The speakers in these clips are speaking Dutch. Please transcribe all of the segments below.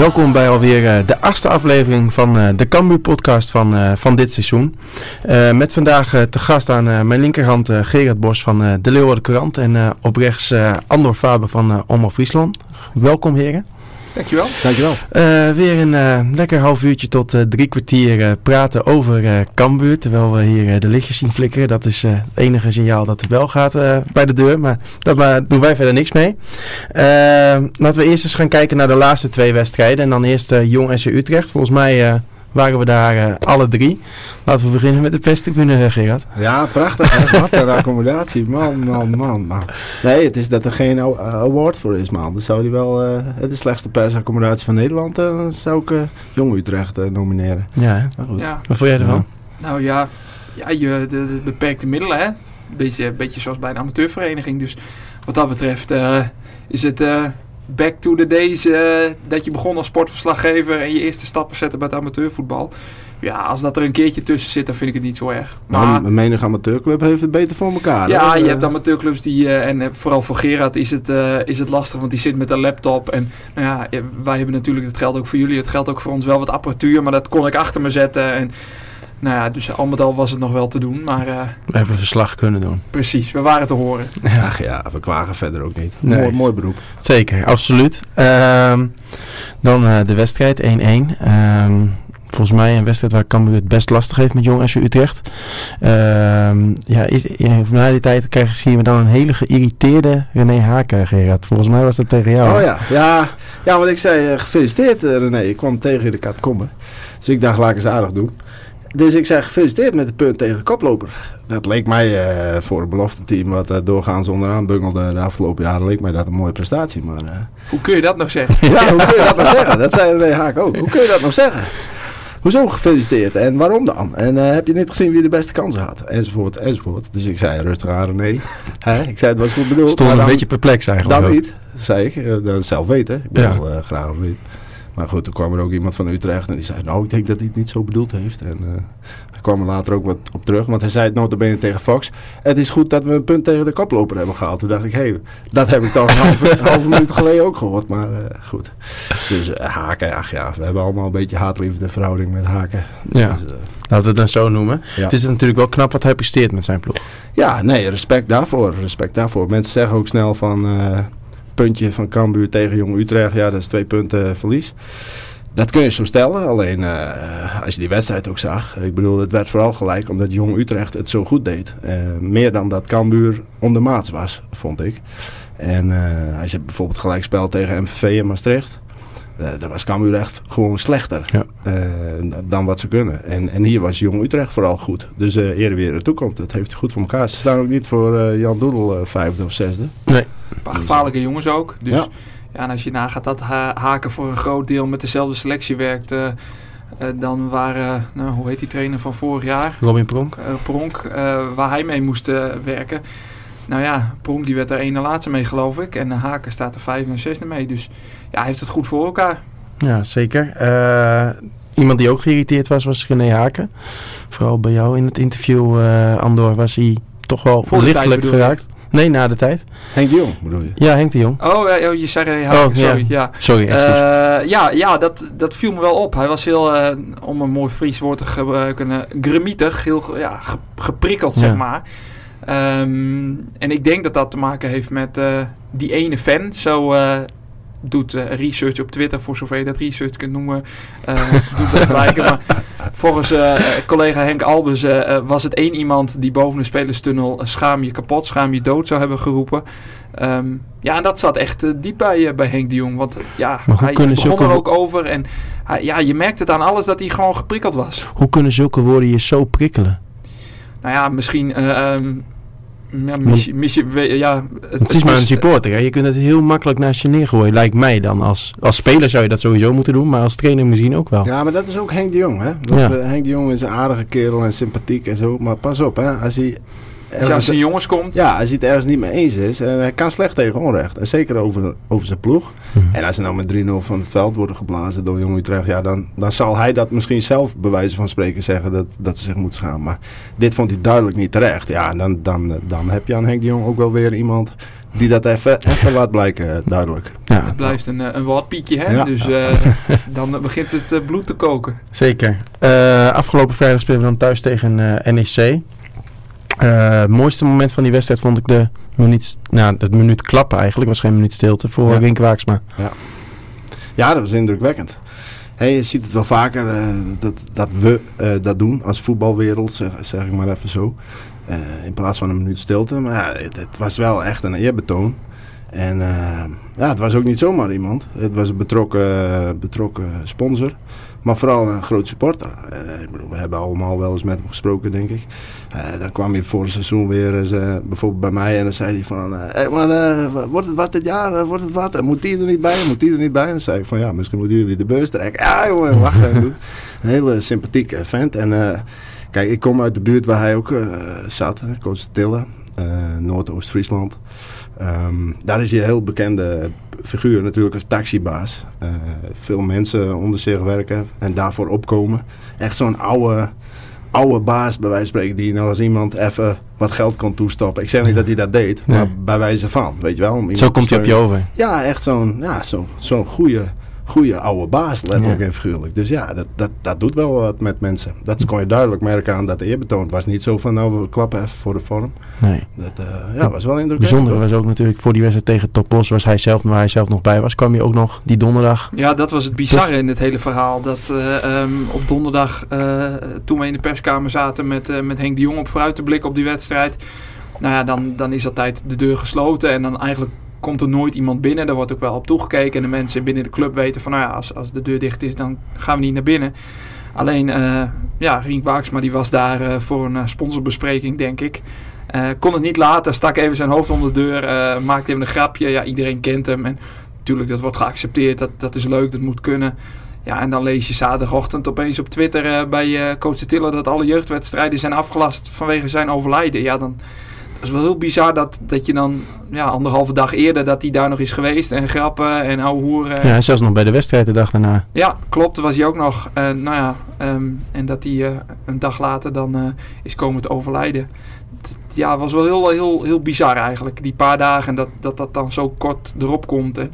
Welkom bij alweer eh, de achtste aflevering van eh, de Cambuur podcast van, eh, van dit seizoen. Met vandaag te gast aan mijn linkerhand Gerard Bos van de Leeuwarden Courant en op rechts Andor Faber van Omroep Friesland. Welkom heren. Dankjewel. Dankjewel. Eh, weer een eh, lekker half uurtje tot eh, drie kwartier praten over eh Cambuur. Terwijl we hier de lichtjes zien flikkeren. Dat is eh, het enige signaal dat het wel gaat eh, bij de deur. Maar daar maar doen wij verder niks mee. Eh, laten we eerst eens gaan kijken naar de laatste twee wedstrijden. En dan eerst eh, Jong SC Utrecht. Volgens mij eh, waren we daar eh, alle drie. Laten we beginnen met de perstribune, eh, Gerard. Ja, prachtig. Hè? Wat een accommodatie. Man, man, man, man. Nee, het is dat er geen award voor is, man. Dan zou die wel eh, de slechtste persaccommodatie van Nederland, eh, dan zou ik Jong Utrecht eh, nomineren. Ja? Maar goed. Ja, wat vond jij ervan? nou ja, ja je, de, de beperkte middelen, hè. Beetje, beetje zoals bij een amateurvereniging. Dus wat dat betreft eh, is het eh, back to the days eh, dat je begon als sportverslaggever en je eerste stappen zette bij het amateurvoetbal. Ja, als dat er een keertje tussen zit, dan vind ik het niet zo erg. Maar een menige amateurclub heeft het beter voor elkaar. ja, hè? je Eh, hebt amateurclubs die, eh, en vooral voor Gerard is het, is het lastig, want die zit met een laptop. En nou ja, wij hebben natuurlijk, het geldt ook voor jullie, het geldt ook voor ons wel wat apparatuur, maar dat kon ik achter me zetten. En nou ja, dus al met al was het nog wel te doen, maar eh, We hebben verslag kunnen doen. precies, we waren te horen. Ach ja, we klagen verder ook niet. Nee. Mooi, mooi beroep. Zeker, absoluut. Ehm, dan eh, de wedstrijd 1-1. Ehm, volgens mij een wedstrijd waar Cambuur het best lastig heeft met Jong SC Utrecht. Ehm, ja, is, ja, na die tijd krijgen zien we dan een hele geïrriteerde René Haken, Gerard. Volgens mij was dat tegen jou. Oh ja, ja, ja want ik zei eh, gefeliciteerd René. Ik kwam tegen in de catacombe. Dus ik dacht, laat ik eens aardig doen. Dus ik zei gefeliciteerd met het punt tegen de koploper. Dat leek mij eh, voor een belofte team wat eh, doorgaans onderaan bungelde de afgelopen jaren, leek mij dat een mooie prestatie. Maar eh, Hoe kun je dat nou zeggen? ja, hoe kun je dat nou zeggen? Dat zei René Haak ook. Hoe kun je dat nou zeggen? Hoezo gefeliciteerd en waarom dan? En eh, heb je niet gezien wie de beste kansen had? Enzovoort, enzovoort. Dus ik zei rustig aan René. Hè? Ik zei het was goed bedoeld. Stond een dan- beetje perplex eigenlijk. dat niet, zei ik. Dat zelf weten. Ik ben Ja. wel eh, graag of niet. Maar goed, toen kwam er ook iemand van Utrecht en die zei... Nou, ik denk dat hij het niet zo bedoeld heeft. En eh hij kwam er later ook wat op terug. Want hij zei het notabene tegen Fox. Het is goed dat we een punt tegen de koploper hebben gehaald. Toen dacht ik, hé, hey, dat heb ik toch een halve, halve minuut geleden ook gehoord. Maar eh, goed. Dus eh, Haken, ach ja, we hebben allemaal een beetje haatliefde verhouding met Haken. Ja, Dus, laten we het dan zo noemen. Ja. Het is natuurlijk wel knap wat hij presteert met zijn ploeg. Ja, nee, respect daarvoor. Respect daarvoor. Mensen zeggen ook snel van puntje van Cambuur tegen Jong Utrecht. Ja, dat is twee punten verlies. Dat kun je zo stellen. Alleen eh, als je die wedstrijd ook zag. Ik bedoel, het werd vooral gelijk omdat Jong Utrecht het zo goed deed. Eh, meer dan dat Cambuur ondermaats was, vond ik. En eh, als je bijvoorbeeld gelijk speelt tegen MVV en Maastricht. Eh daar was Cambuur echt gewoon slechter Ja. eh, dan wat ze kunnen. En, en hier was Jong Utrecht vooral goed. Dus eh ere weer de toekomst. Dat heeft hij goed voor elkaar. Ze staan ook niet voor eh, Jan Doedel vijfde of zesde. Een paar gevaarlijke jongens ook. Dus ja. Ja. en als je nagaat dat Ha- Haken voor een groot deel met dezelfde selectie werkt, eh, eh, dan waren, nou, hoe heet die trainer van vorig jaar? Robin Pronk. Pronk, eh, waar hij mee moest werken. Nou ja, Pronk die werd er één laatste mee geloof ik. En Haken staat er vijfde en zesde mee. Dus ja, hij heeft het goed voor elkaar. Ja, zeker. Eh, iemand die ook geïrriteerd was, was René Haken. Vooral bij jou in het interview, eh, Andor, was hij toch wel Voor lichtelijk geraakt. Nee, na de tijd. Henk de Jong bedoel je? Ja, Henk de Jong. Oh, ja, oh je zei René Haken, Oh, ja. sorry. Ja. Sorry. Eh, ja, ja dat, dat viel me wel op. Hij was heel, eh, om een mooi Fries woord te gebruiken, gremietig, heel ja, ge- geprikkeld, Ja. zeg maar. Ehm, en ik denk dat dat te maken heeft met eh, die ene fan. Zo eh, doet eh, research op Twitter, voor zover je dat research kunt noemen, doet dat blijken. Maar volgens collega Henk Albers was het één iemand die boven de spelerstunnel schaam je kapot, schaam je dood zou hebben geroepen. Ehm, ja, en dat zat echt diep bij, bij Henk de Jong. Want ja, hij begon zulke er ook over. En ja, je merkt het aan alles dat hij gewoon geprikkeld was. Hoe kunnen zulke woorden je zo prikkelen? Nou ja, misschien... ehm, ja, mis, je- mis je, we- ja, Het is maar een supporter. Hè? Je kunt het heel makkelijk naast je neergooien. Lijkt mij dan. Als, als speler zou je dat sowieso moeten doen. Maar als trainer misschien ook wel. Ja, maar dat is ook Henk de Jong. Hè? Want, Ja. eh, Henk de Jong is een aardige kerel en sympathiek en zo. Maar pas op, hè? als hij Als een jongens komt. Ja, als hij het ergens niet mee eens is. En hij kan slecht tegen onrecht. En zeker over, over zijn ploeg. Mhm. En als ze nou met 3-0 van het veld worden geblazen door Jong Utrecht. Ja, dan, dan zal hij dat misschien zelf bij wijze van spreken zeggen dat, dat ze zich moeten schamen. Maar dit vond hij duidelijk niet terecht. Ja, dan, dan, dan heb je aan Henk de Jong ook wel weer iemand die dat even, even laat blijken, eh, duidelijk. Ja, Het blijft een, eh, een watpietje, hè? Ja. Dus eh, dan begint het eh, bloed te koken. zeker. Eh, afgelopen vrijdag spelen we dan thuis tegen eh, NEC. Eh, het mooiste moment van die wedstrijd vond ik de minuut, nou, het minuut klappen eigenlijk. was geen minuut stilte voor Ja. Rink Waaksma. Ja, dat was indrukwekkend. Hey, je ziet het wel vaker eh, dat, dat we eh, dat doen als voetbalwereld, zeg, zeg ik maar even zo. Eh, in plaats van een minuut stilte. Maar ja, het, het was wel echt een eerbetoon. En eh, ja, het was ook niet zomaar iemand. Het was een betrokken, betrokken sponsor. Maar vooral een groot supporter. Eh, ik bedoel, we hebben allemaal wel eens met hem gesproken, denk ik. Eh, dan kwam hij voor het seizoen weer eh, bijvoorbeeld bij mij. En dan zei hij van, hey, wordt het wat dit jaar? Wordt het wat? Moet die er niet bij? Moet die er niet bij? En dan zei ik van, ja, misschien moeten jullie de beurs trekken. Ja, jongen, lachen en doen. Een hele sympathieke vent. En kijk, ik kom uit de buurt waar hij ook zat. Eh, Noordoost-Friesland. Ehm, daar is hij een heel bekende figuur natuurlijk als taxibaas. Eh, veel mensen onder zich werken en daarvoor opkomen. Echt zo'n oude, oude baas bij wijze van spreken die nou als iemand even wat geld kon toestoppen. Ik zeg niet dat hij dat deed, maar bij wijze van, weet je wel. om Zo komt hij op je over. Ja, echt zo'n ja, zo, zo'n goede, goede oude baas, letterlijk Ja. en figuurlijk. Dus ja, dat, dat, dat doet wel wat met mensen. Dat kon je duidelijk merken aan dat eerbetoon. Het was niet zo van, nou, we klappen even voor de vorm. Nee. Dat eh, ja, was wel indrukwekkend. bijzondere hoor. was ook natuurlijk voor die wedstrijd tegen Topos was hij zelf, waar hij zelf nog bij was, kwam hij ook nog die donderdag. Ja, dat was het bizarre in het hele verhaal. Dat eh, ehm, op donderdag, eh, toen we in de perskamer zaten met, met Henk de Jong op vooruit te blikken op die wedstrijd. Nou ja, dan, dan is altijd de deur gesloten en dan eigenlijk komt er nooit iemand binnen. Daar wordt ook wel op toegekeken. En de mensen binnen de club weten van, nou ja, als, als de deur dicht is, dan gaan we niet naar binnen. Alleen, eh ja, Rien Waaksma die was daar eh, voor een eh, sponsorbespreking, denk ik. Kon het niet laten, stak even zijn hoofd onder de deur, maakte even een grapje. Ja, iedereen kent hem en natuurlijk, dat wordt geaccepteerd. Dat, dat is leuk, dat moet kunnen. Ja, en dan lees je zaterdagochtend opeens op Twitter bij coach Tiller dat alle jeugdwedstrijden zijn afgelast vanwege zijn overlijden. Ja, dan is wel heel bizar dat, dat je dan ja, anderhalve dag eerder dat hij daar nog is geweest. En grappen en ouwe hoeren. Ja, zelfs nog bij de wedstrijd de dag daarna. Ja, klopt. Was hij ook nog. Eh, nou ja, ehm, en dat hij eh, een dag later dan eh, is komen te overlijden. Het- ja, was wel heel, heel, heel bizar eigenlijk. Die paar dagen en dat, dat dat dan zo kort erop komt. En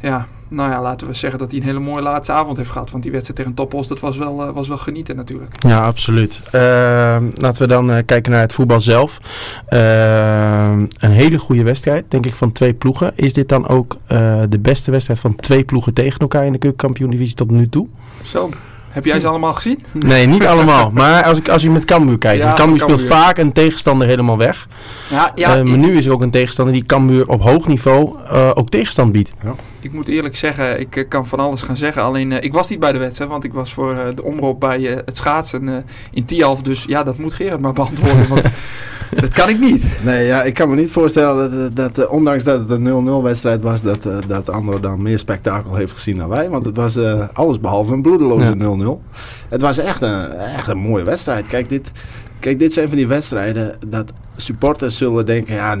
ja, nou ja, laten we zeggen dat hij een hele mooie laatste avond heeft gehad. Want die wedstrijd tegen Toppos, dat was wel, eh, was wel genieten natuurlijk. Ja, absoluut. Ehm, laten we dan eh, kijken naar het voetbal zelf. Ehm, een hele goede wedstrijd, denk ik, van twee ploegen. Is dit dan ook eh, de beste wedstrijd van twee ploegen tegen elkaar in de keukenkampioen-divisie tot nu toe? Zo, heb jij ze allemaal gezien? Nee, niet allemaal. Maar als, ik, als je met Cambuur kijkt. Ja, Cambuur speelt Cambuur. vaak een tegenstander helemaal weg. Ja, ja Eh, maar ik- nu is er ook een tegenstander die Cambuur op hoog niveau eh, ook tegenstand biedt. Ik moet eerlijk zeggen, ik eh, kan van alles gaan zeggen. Alleen, eh, ik was niet bij de wedstrijd, want ik was voor eh, de omroep bij eh, het schaatsen eh, in Tialf. Dus ja, dat moet Gerard maar beantwoorden, want dat kan ik niet. Nee, ja, ik kan me niet voorstellen dat, dat, dat, eh, ondanks dat het een 0-0 wedstrijd was, dat, eh, dat Andor dan meer spektakel heeft gezien dan wij. Want het was eh, alles behalve een bloedeloze Ja. 0-0. Het was echt een, echt een mooie wedstrijd. Kijk dit, kijk, dit zijn van die wedstrijden dat supporters zullen denken, ja, 0-0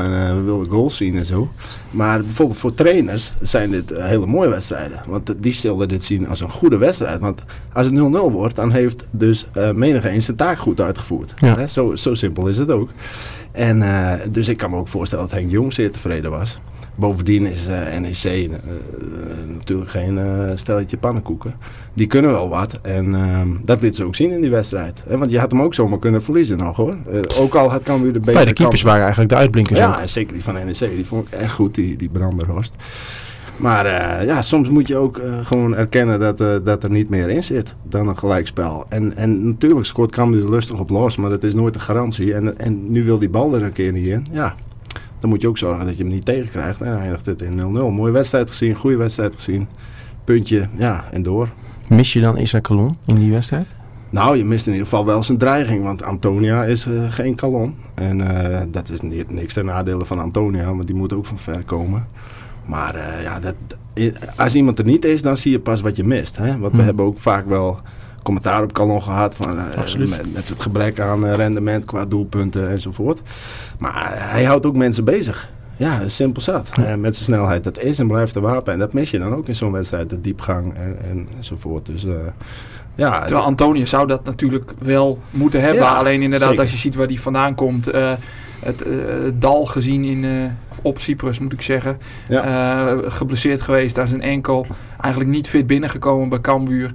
en we willen goals zien en zo. Maar bijvoorbeeld voor trainers zijn dit eh, hele mooie wedstrijden. Want die zullen dit zien als een goede wedstrijd. Want als het 0-0 wordt, dan heeft dus eh menige een zijn taak goed uitgevoerd. Ja. Hè, Zo, zo simpel is het ook. En eh, dus ik kan me ook voorstellen dat Henk Jong zeer tevreden was. Bovendien is NEC natuurlijk geen stelletje pannenkoeken. Die kunnen wel wat. En ehm, dat liet ze ook zien in die wedstrijd. Hè, want je had hem ook zomaar kunnen verliezen nog hoor. Eh, ook al had Cambuur de betere Bij de keepers waren eigenlijk de uitblinkers ook. Ja, en zeker die van NEC. Die vond ik echt goed, die, die Branderhorst. Maar eh, ja, soms moet je ook eh, gewoon erkennen dat, dat er niet meer in zit dan een gelijkspel. En, en natuurlijk scoort Cambuur er lustig op los, maar dat is nooit een garantie. En, en nu wil die bal er een keer niet in. Ja, dan moet je ook zorgen dat je hem niet tegenkrijgt. En dan eindigt het in 0-0. Mooie wedstrijd gezien, goede wedstrijd gezien. Puntje, ja, en door. Mis je dan Isaac Calon in die wedstrijd? Nou, je mist in ieder geval wel zijn dreiging, want Antonia is eh, geen kalon. En eh, dat is niet, niks ten nadele van Antonia, want die moet ook van ver komen. Maar eh, ja, dat, als iemand er niet is, dan zie je pas wat je mist. Hè? Want we Hm. hebben ook vaak wel commentaar op Calon gehad. Van. Met, met het gebrek aan rendement qua doelpunten enzovoort. Maar hij houdt ook mensen bezig. Ja, simpel zat. Eh, met zijn snelheid. Dat is en blijft een wapen. En dat mis je dan ook in zo'n wedstrijd. De diepgang en, enzovoort. Dus eh, ja, Terwijl Antonia zou dat natuurlijk wel moeten hebben. Ja, Alleen inderdaad, zeker. als je ziet waar die vandaan komt. eh, het, dal gezien in, op Cyprus moet ik zeggen. Geblesseerd geweest aan zijn enkel. Eigenlijk niet fit binnengekomen bij Cambuur.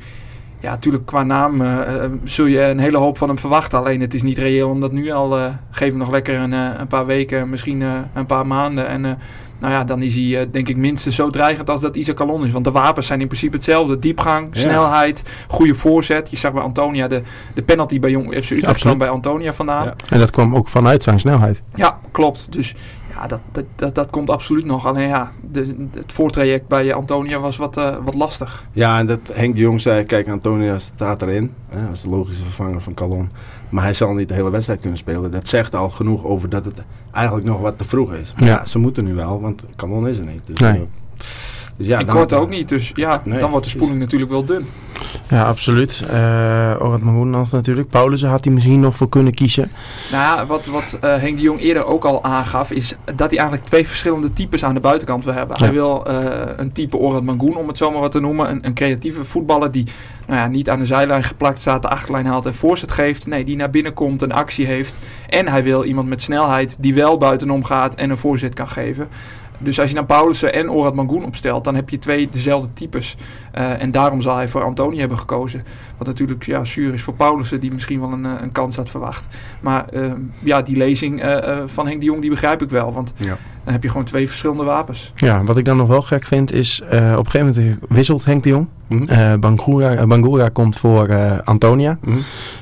Ja, natuurlijk qua naam eh, eh, zul je een hele hoop van hem verwachten. Alleen het is niet reëel omdat nu al... eh geef hem nog lekker een, een paar weken, misschien een paar maanden. En nou ja, dan is hij denk ik minstens zo dreigend als dat Isaac Calon is. Want de wapens zijn in principe hetzelfde. Diepgang, Ja. snelheid, goede voorzet. Je zag bij Antonia de, de penalty bij Jong FC Utrecht absoluut. kwam bij Antonia vandaan. Ja. En dat kwam ook vanuit zijn snelheid. Ja, klopt. Dus ja, dat, dat, dat, dat komt absoluut nog. Alleen ja, de, het voortraject bij Antonia was wat, eh, wat lastig. Ja, en dat Henk de Jong zei, kijk Antonia staat erin. Hè, als de logische vervanger van Calon. Maar hij zal niet de hele wedstrijd kunnen spelen. Dat zegt al genoeg over dat het eigenlijk nog wat te vroeg is. Maar Ja. ja, ze moeten nu wel, want Calon is er niet. Dus, Nee. eh, dus ja, dan- hoort ook niet, dus ja, Nee, dan wordt de spoeling natuurlijk wel dun. Ja, absoluut. Uh, Orad natuurlijk. Paulussen had hij misschien nog voor kunnen kiezen. Nou ja, wat, wat eh, Henk de Jong eerder ook al aangaf, is dat hij eigenlijk twee verschillende types aan de buitenkant wil hebben. Ja. Hij wil eh, een type Orad Mangoen, om het zo maar wat te noemen. Een, een creatieve voetballer die nou ja, niet aan de zijlijn geplakt staat, de achterlijn haalt en voorzet geeft. Nee, die naar binnen komt, een actie heeft. En hij wil iemand met snelheid die wel buitenom gaat en een voorzet kan geven. Dus als je naar Paulussen en Orad Mangoen opstelt, dan heb je twee dezelfde types. Uh, en daarom zal hij voor Antoni hebben gekozen. Wat natuurlijk ja, zuur is voor Paulussen, die misschien wel een, een kans had verwacht. Maar uh, ja, die lezing uh, van Henk de Jong, die begrijp ik wel. Want ja. dan heb je gewoon twee verschillende wapens. Ja, wat ik dan nog wel gek vind is, uh, op een gegeven moment wisselt Henk de Jong. Mhm. Bangura, Bangura komt voor Antonia. Mhm.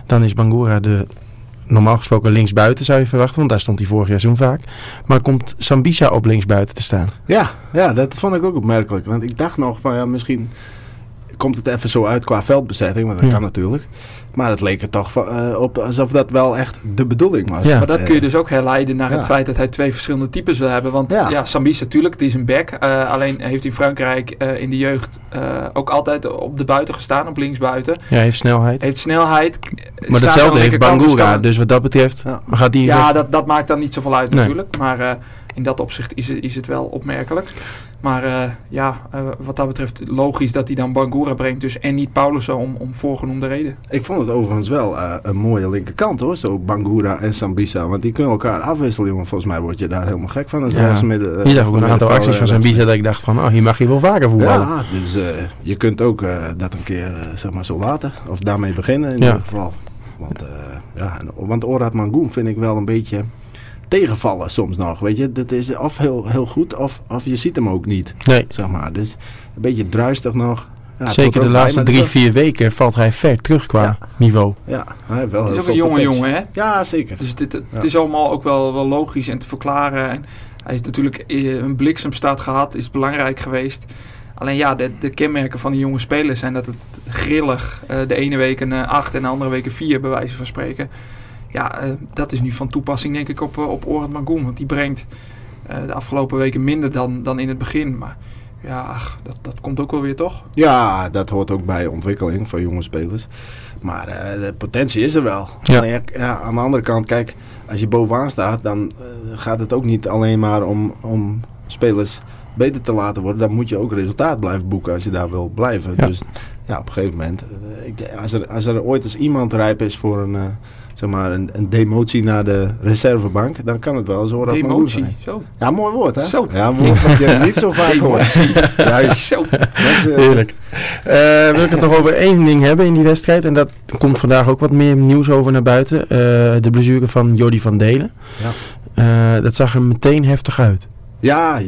Dan is Bangura de normaal gesproken linksbuiten zou je verwachten, want daar stond hij vorig seizoen vaak. Maar komt Sambisa op linksbuiten te staan? Ja, ja, dat vond ik ook opmerkelijk. Want ik dacht nog van ja, misschien komt het even zo uit qua veldbezetting, want dat Ja. kan natuurlijk. Maar het leek er toch eh, op alsof dat wel echt de bedoeling was. Ja. Maar dat Eh, kun je dus ook herleiden naar ja. het feit dat hij twee verschillende types wil hebben. Want ja, Ja. Sambis natuurlijk, het is een back. Eh, alleen heeft in Frankrijk eh, in de jeugd eh, ook altijd op de buiten gestaan, op linksbuiten. Ja, hij heeft snelheid. Heeft snelheid. maar datzelfde de heeft dus Bangura. Dus wat dat betreft Ja. gaat hij... Ja, dat, dat maakt dan niet zoveel uit Nee. natuurlijk. Maar eh, in dat opzicht is het, is het wel opmerkelijk. Maar eh, ja, eh, wat dat betreft logisch dat hij dan Bangura brengt. Dus, en niet Paulussen om, om voorgenoemde reden. Ik vond het overigens wel eh, een mooie linkerkant hoor, zo Bangura en Sambisa. Want die kunnen elkaar afwisselen, jongen. Volgens mij word je daar helemaal gek van. Als Ja. als midden, eh, Hier zag ook een aantal acties van Sambisa dat ik dacht van, oh, hier mag je wel vaker voetballen. Ja, dus eh, je kunt ook eh, dat een keer zeg maar zo laten. Of daarmee beginnen in Ja. ieder geval. Want, eh, ja, want Orad Mangoen vind ik wel een beetje tegenvallen soms nog. Weet je, dat is of heel, heel goed of, of je ziet hem ook niet. Nee, Zeg maar. Dus een beetje druistig nog. Ja, zeker de laatste drie, vier weken valt hij ver terug qua Ja. niveau. Ja, hij heeft wel Het is ook een jonge jongen, hè? Ja, zeker. Dus dit, het Ja. is allemaal ook wel, wel logisch en te verklaren. En hij heeft natuurlijk eh, een bliksemstart gehad, is belangrijk geweest. Alleen ja, de, de kenmerken van die jonge spelers zijn dat het grillig eh, de ene week een 8 en de andere week een 4 bij wijze van spreken. Ja, eh, dat is nu van toepassing denk ik op, uh, op Orad Magoen. Want die brengt uh, de afgelopen weken minder dan, dan in het begin. Maar ja, ach, dat, dat komt ook wel weer toch? Ja, dat hoort ook bij ontwikkeling van jonge spelers. Maar uh, de potentie is er wel. Ja. Alleen, ja, aan de andere kant, kijk, als je bovenaan staat, dan uh, gaat het ook niet alleen maar om, om spelers beter te laten worden. Dan moet je ook resultaat blijven boeken als je daar wil blijven. Ja. Dus ja, op een gegeven moment, uh, ik, als, er, als er ooit eens iemand rijp is voor een, uh, zeg maar een, een demotie naar de reservebank, dan kan het wel zo dat Demotie, zo. Ja, mooi woord hè? Zo. Ja, woord wat je niet zo vaak hoort. Juist. Zo. Mensen, Heerlijk. Uh, wil ik het nog over één ding hebben in die wedstrijd. En dat komt vandaag ook wat meer nieuws over naar buiten. Uh, de blessure van Jordi van Delen. Ja. Uh, dat zag er meteen heftig uit. Ja,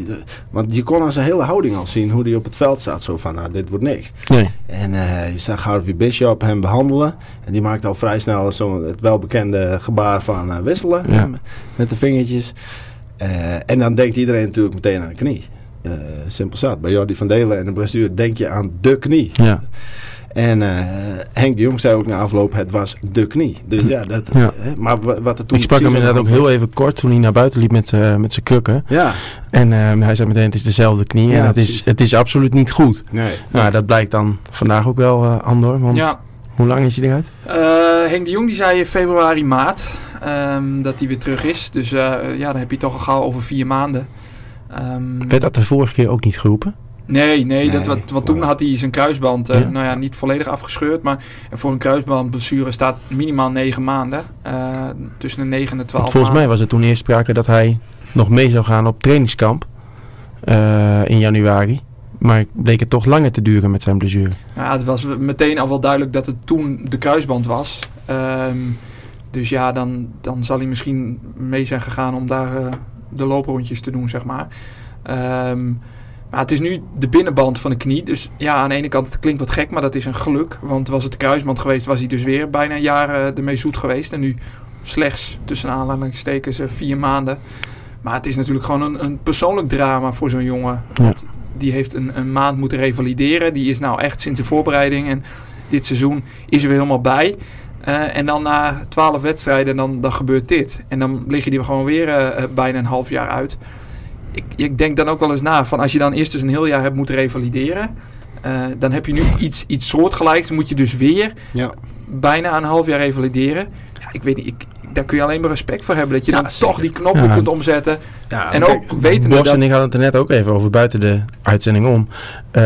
want je kon aan zijn hele houding al zien hoe hij op het veld zat. Zo van, nou, dit wordt niks. Nee. En uh, je zag Harvey Bishop hem behandelen. En die maakte al vrij snel zo het welbekende gebaar van uh, wisselen. Ja. Met de vingertjes. Uh, en dan denkt iedereen natuurlijk meteen aan de knie. Simpel zat. Bij Jordi van Delen en de blessure denk je aan de knie. Ja. En uh, Henk de Jong zei ook na afloop, het was de knie. Dus ja, dat, ja. Uh, maar wat er toen Ik sprak hem inderdaad ook heel even kort toen hij naar buiten liep met, uh, met zijn krukken. Ja. En hij zei meteen, het is dezelfde knie ja, en het is, het is absoluut niet goed. Nee. Nou, dat blijkt dan vandaag ook wel, uh, Andor. Want ja. Hoe lang is hij eruit? Eh, Henk de Jong die zei in februari, maart ehm, dat hij weer terug is. Dus eh, ja, dan heb je toch al gauw over vier maanden. Ehm, Werd dat de vorige keer ook niet geroepen? Nee, nee, dat, wat, want toen had hij zijn kruisband, eh, Ja. nou ja, niet volledig afgescheurd. Maar voor een kruisbandblessure staat minimaal negen maanden. Eh, tussen de negen en de twaalf Want volgens mij was er toen eerst sprake dat hij nog mee zou gaan op trainingskamp eh, in januari. Maar bleek het toch langer te duren met zijn blessure. Ja, het was meteen al wel duidelijk dat het toen de kruisband was. Ehm, dus ja, dan, dan zal hij misschien mee zijn gegaan om daar de looprondjes te doen, zeg maar. Ehm, maar het is nu de binnenband van de knie. Dus ja, aan de ene kant het klinkt wat gek, maar dat is een geluk. Want was het de kruisband geweest, was hij dus weer bijna een jaar ermee zoet geweest. En nu slechts, tussen aanhalingstekens, eh, vier maanden. Maar het is natuurlijk gewoon een, een persoonlijk drama voor zo'n jongen. Want die heeft een, een maand moeten revalideren. Die is nou echt sinds de voorbereiding en dit seizoen is er weer helemaal bij. Eh, en dan na twaalf wedstrijden, dan, dan gebeurt dit. En dan lig je die gewoon weer eh, bijna een half jaar uit. Ik, ik denk dan ook wel eens na, van als je dan eerst dus een heel jaar hebt moeten revalideren... eh, dan heb je nu iets, iets soortgelijks. Dan moet je dus weer Ja. bijna een half jaar revalideren. Ja, ik weet niet, ik, daar kun je alleen maar respect voor hebben. Dat je Ja, dan zeker. toch die knoppen Ja. kunt omzetten. Ja, en kijk, ook wetende Bos dat... en ik hadden het er net ook even over buiten de uitzending om. Eh,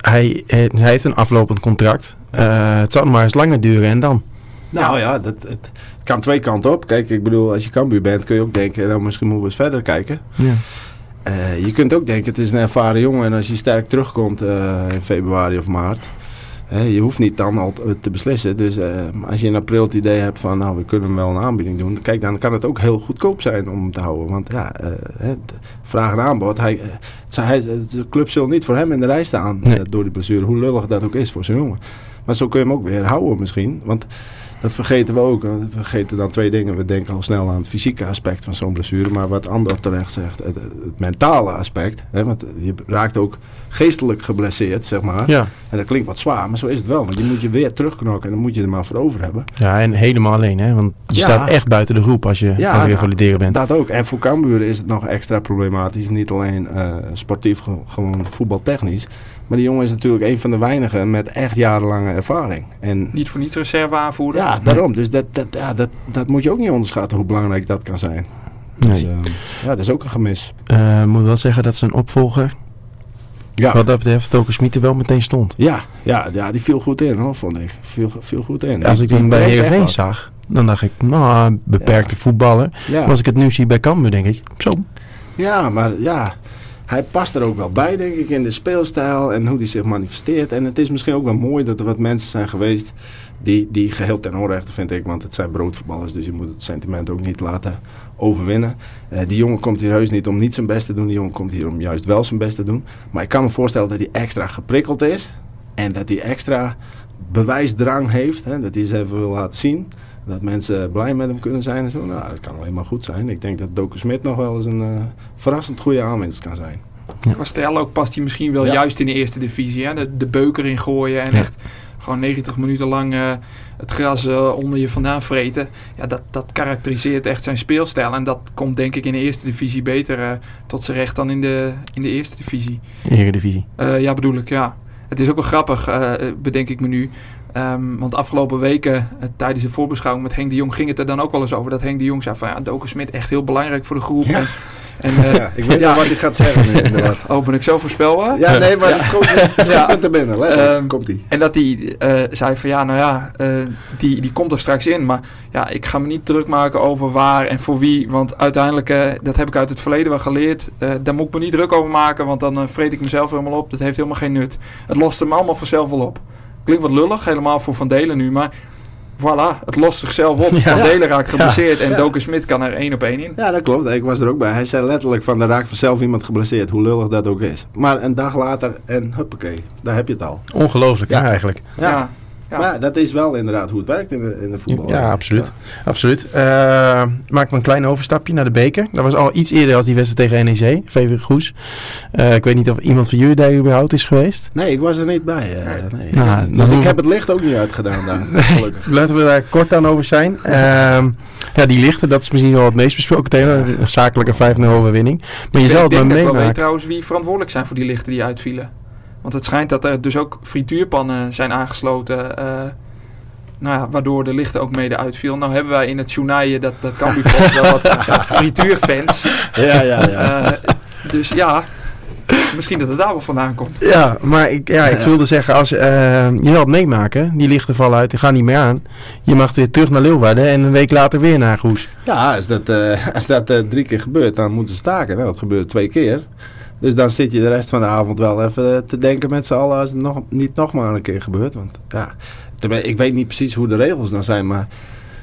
hij, hij heeft een aflopend contract. Eh, het zal nog maar eens langer duren en dan. Nou ja, dat, het kan twee kanten op. Kijk, ik bedoel, als je Cambuur bent, kun je ook denken, nou, misschien moeten we eens verder kijken. Ja. Eh, je kunt ook denken, het is een ervaren jongen en als hij sterk terugkomt eh, in februari of maart, je hoeft niet dan al te, beslissen. Dus eh, als je in april het idee hebt van, nou, we kunnen hem wel een aanbieding doen, kijk, dan kan het ook heel goedkoop zijn om hem te houden. Want ja, vraag en aanbod, hij, de club zal niet voor hem in de rij staan Nee. door die blessure, hoe lullig dat ook is voor zijn jongen. Maar zo kun je hem ook weer houden misschien, want... Dat vergeten we ook. We vergeten dan twee dingen. We denken al snel aan het fysieke aspect van zo'n blessure. Maar wat Andor terecht zegt, het, het mentale aspect. Hè, want je raakt ook geestelijk geblesseerd, zeg maar. Ja. En dat klinkt wat zwaar, maar zo is het wel. Want die moet je weer terugknokken en dan moet je er maar voor over hebben. ja, en helemaal alleen. Hè? Want je Ja. staat echt buiten de groep als je Ja, aan het nou, revalideren bent. Dat ook. En voor Cambuur is het nog extra problematisch. Niet alleen eh, sportief, ge- gewoon voetbaltechnisch. Maar die jongen is natuurlijk een van de weinigen met echt jarenlange ervaring. En Niet voor niets reserve aanvoeren. ja, daarom. Dus dat, dat, ja, dat, dat moet je ook niet onderschatten hoe belangrijk dat kan zijn. Dus Nee. eh, ja, dat is ook een gemis. Eh, moet wel zeggen dat zijn opvolger, Ja, wat dat betreft, Stoker Smit er wel meteen stond. ja, ja, ja, die viel goed in hoor, vond ik. Viel, viel goed in. Als ik Die hem bij Heerenveen zag, dan dacht ik, nou, beperkte voetballer. Ja. Maar als ik het nu zie bij Cambuur, denk ik, zo. ja, maar ja, hij past er ook wel bij, denk ik, in de speelstijl en hoe hij zich manifesteert. En het is misschien ook wel mooi dat er wat mensen zijn geweest die, die geheel ten onrechte, vind ik, want het zijn broodvoetballers, dus je moet het sentiment ook niet laten overwinnen. Eh, die jongen komt hier heus niet om niet zijn best te doen, die jongen komt hier om juist wel zijn best te doen. Maar ik kan me voorstellen dat hij extra geprikkeld is en dat hij extra bewijsdrang heeft, hè, dat hij ze even wil laten zien. Dat mensen blij met hem kunnen zijn en zo. Nou, dat kan alleen maar goed zijn. Ik denk dat Doku Smit nog wel eens een eh, verrassend goede aanwinst kan zijn. Qua stijl ook past hij misschien wel Ja. juist in de eerste divisie. Hè? De, de beuker in gooien en Ja. echt gewoon 90 minuten lang eh, het gras eh, onder je vandaan vreten. Ja, dat, dat karakteriseert echt zijn speelstijl. En dat komt denk ik in de eerste divisie beter eh, tot zijn recht dan in de, in de eerste divisie. Eredivisie. Eh, ja, bedoel ik, ja. Het is ook wel grappig, eh, bedenk ik me nu. Ehm, want de afgelopen weken, eh, tijdens de voorbeschouwing met Henk de Jong, ging het er dan ook wel eens over. Dat Henk de Jong zei van, ja, Doken Smit echt heel belangrijk voor de groep. Ja. En, en eh, ja, ik weet ja. wel wat hij gaat zeggen nu, inderdaad. oh, ben ik zo voorspelbaar? Ja, nee, maar het is goed, het is goed de binnen. Let Ehm, komt hij. En dat hij eh, zei van ja, nou ja, eh, die, die komt er straks in. Maar ja, ik ga me niet druk maken over waar en voor wie. Want uiteindelijk, eh, dat heb ik uit het verleden wel geleerd. eh, daar moet ik me niet druk over maken, want dan eh, vreet ik mezelf helemaal op. Dat heeft helemaal geen nut. Het lost hem allemaal vanzelf wel op. Klinkt wat lullig, helemaal voor Van Delen nu. Maar voilà, het lost zichzelf op. Ja. Van Delen raakt geblesseerd en Ja. Doken Smit kan er één op één in. Ja, dat klopt. Ik was er ook bij. Hij zei letterlijk van, er raakt vanzelf iemand geblesseerd. Hoe lullig dat ook is. Maar een dag later, en huppakee, daar heb je het al. Ongelooflijk, Ja. hè, eigenlijk. Ja. Ja. Maar dat is wel inderdaad hoe het werkt in de, in de voetbal. Ja, absoluut. Absoluut. Eh maak maar een klein overstapje naar de beker. Dat was al iets eerder als die wedstrijd tegen NEC, VV Goes. Eh, ik weet niet of iemand van jullie daar überhaupt is geweest. Nee, ik was er niet bij. eh, nee. Nou, dus hoeven- ik heb het licht ook niet uitgedaan daar, gelukkig. Laten we daar kort aan over zijn. Ehm, ja, die lichten, dat is misschien wel het meest besproken thema. Een zakelijke 5-0 overwinning. Maar je Ik zal het denk maar ik weet trouwens wie verantwoordelijk zijn voor die lichten die uitvielen. Want het schijnt dat er dus ook frituurpannen zijn aangesloten. eh, nou ja, waardoor de lichten ook mede uitviel. Nou hebben wij in het journaal dat, dat Cambuur wel wat frituurfans. Ja, ja, ja. Eh, dus ja, misschien dat het daar wel vandaan komt. Ja, maar ik, ja, ik wilde zeggen, als, eh, je wilt meemaken, die lichten vallen uit, die gaan niet meer aan. Je mag weer terug naar Leeuwarden en een week later weer naar Goes. Ja, als dat, eh, als dat drie keer gebeurt, dan moeten ze staken. Nou, dat gebeurt twee keer. Dus dan zit je de rest van de avond wel even eh, te denken met z'n allen als het nog, niet nog maar een keer gebeurt. Want ja, ik weet niet precies hoe de regels dan zijn, maar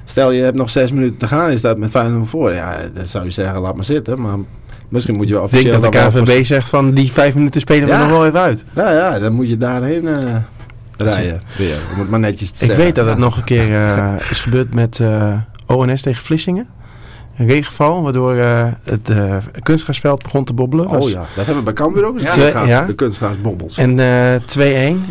stel je hebt nog zes minuten te gaan, is dat met 5 voor. Ja, dan zou je zeggen, laat maar zitten. Maar misschien moet je wel Ik denk officieel... dat de KVB voor- zegt van die vijf minuten spelen we Ja. nog wel even uit. Ja, ja, dan moet je daarheen eh, rijden weer. Om het maar netjes te Ik zeggen. weet dat het nog een keer eh, is gebeurd met ONS tegen Vlissingen. Een regenval, waardoor eh, het eh, kunstgrasveld begon te bobbelen. Oh Was- ja, dat hebben we bij Cambuur ook eens Ja. Ja. De kunstgrasbobbels. En eh 2-1.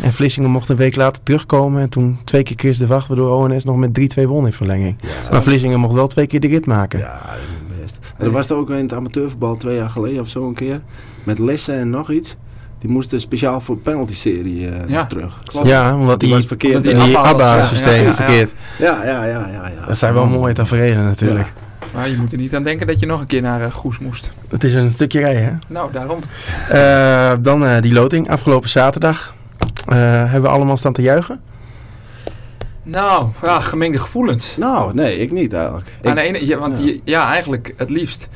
En Vlissingen mocht een week later terugkomen. En toen twee keer Chris de Wacht, waardoor ONS nog met 3-2 won in verlenging. Ja. Maar Vlissingen mocht wel twee keer de rit maken. Ja, dat is best. En er was er ook in het amateurvoetbal twee jaar geleden of zo een keer. Met Lessen en nog iets. Die moesten speciaal voor penalty-serie Ja, terug. klopt. Ja, omdat Die die, was verkeerd. Omdat die, die ABBA-systeem ja, ja, ja. verkeerd. Ja, ja, ja, ja, ja. Dat zijn wel mooie tafereelen natuurlijk. Maar je moet er niet aan denken dat je nog een keer naar eh, Goes moest. Het is een stukje rijden, hè? Nou, daarom. Eh, dan eh, die loting, afgelopen zaterdag. Eh, hebben we allemaal staan te juichen? Nou, ja, gemengde gevoelens. Nou, nee, ik niet eigenlijk. Ik, Aan de ene, ja, want ja. Je, ja, eigenlijk het liefst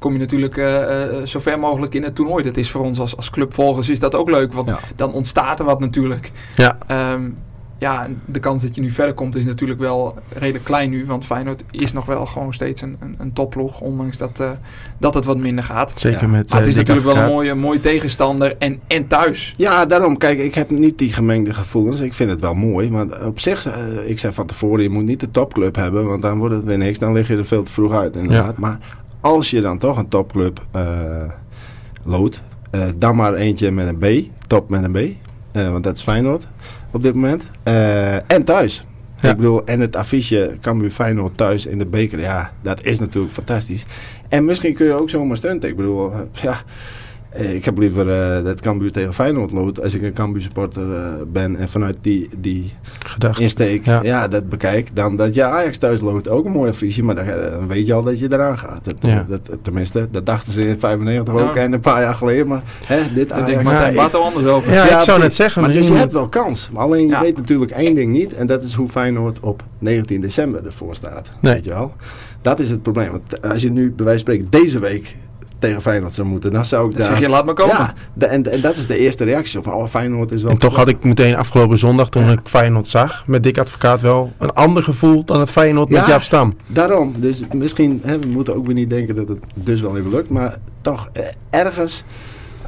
kom je natuurlijk eh, eh, zo ver mogelijk in het toernooi. Dat is voor ons als, als clubvolgers is dat ook leuk, want Ja. dan ontstaat er wat natuurlijk. Ja. Ehm, ja, en de kans dat je nu verder komt is natuurlijk wel redelijk klein nu. Want Feyenoord is nog wel gewoon steeds een, een, een topploeg. Ondanks dat, eh, dat het wat minder gaat. Zeker Ja. met Maar het is eh, Dick natuurlijk wel een mooie, mooie tegenstander. En, en thuis. Ja, daarom. Kijk, ik heb niet die gemengde gevoelens. Ik vind het wel mooi. Maar op zich, eh, ik zei van tevoren, je moet niet de topclub hebben. Want dan wordt het weer niks. Dan lig je er veel te vroeg uit inderdaad. Maar als je dan toch een topclub eh loodt. eh, dan maar eentje met een B. Top met een B. Eh, want dat is Feyenoord op dit moment. Eh, en thuis. Ja. Ik bedoel, en het affiche Cambuur Feyenoord thuis in de beker. Ja, dat is natuurlijk fantastisch. En misschien kun je ook zomaar stunten. Ik bedoel, eh, ja... eh, Ik heb liever eh, dat Cambuur tegen Feyenoord loopt als ik een Cambuur supporter eh, ben en vanuit die, die Gedacht. insteek Ja. ja. dat bekijk. Dan dat je Ajax thuis loopt, ook een mooie affiche, maar dan, eh, dan weet je al dat je eraan gaat. Dat, Ja. dat, tenminste, dat dachten ze in 95 Ja. ook en een paar jaar geleden, maar hè, dit Ajax... maar- ik- Bato anders over. Ja, ik zou precies. net zeggen, Maar dus je hebt wel kans. Maar alleen je Ja. weet natuurlijk één ding niet. En dat is hoe Feyenoord op 19 december ervoor staat. Nee. Weet je wel? Dat is het probleem. Want als je nu bij wijze van spreken deze week tegen Feyenoord zou moeten, dan zou ik Dan daar... zeg je, laat me komen. Ja, de- en, en dat is de eerste reactie. Van, oh, Feyenoord is wel... En toch had ik meteen afgelopen zondag, toen ik Feyenoord zag, met Dick Advocaat wel een ander gevoel dan het Feyenoord met Ja. Jaap Stam. Daarom, dus misschien, hè, we moeten ook weer niet denken dat het dus wel even lukt. Maar toch, eh, ergens,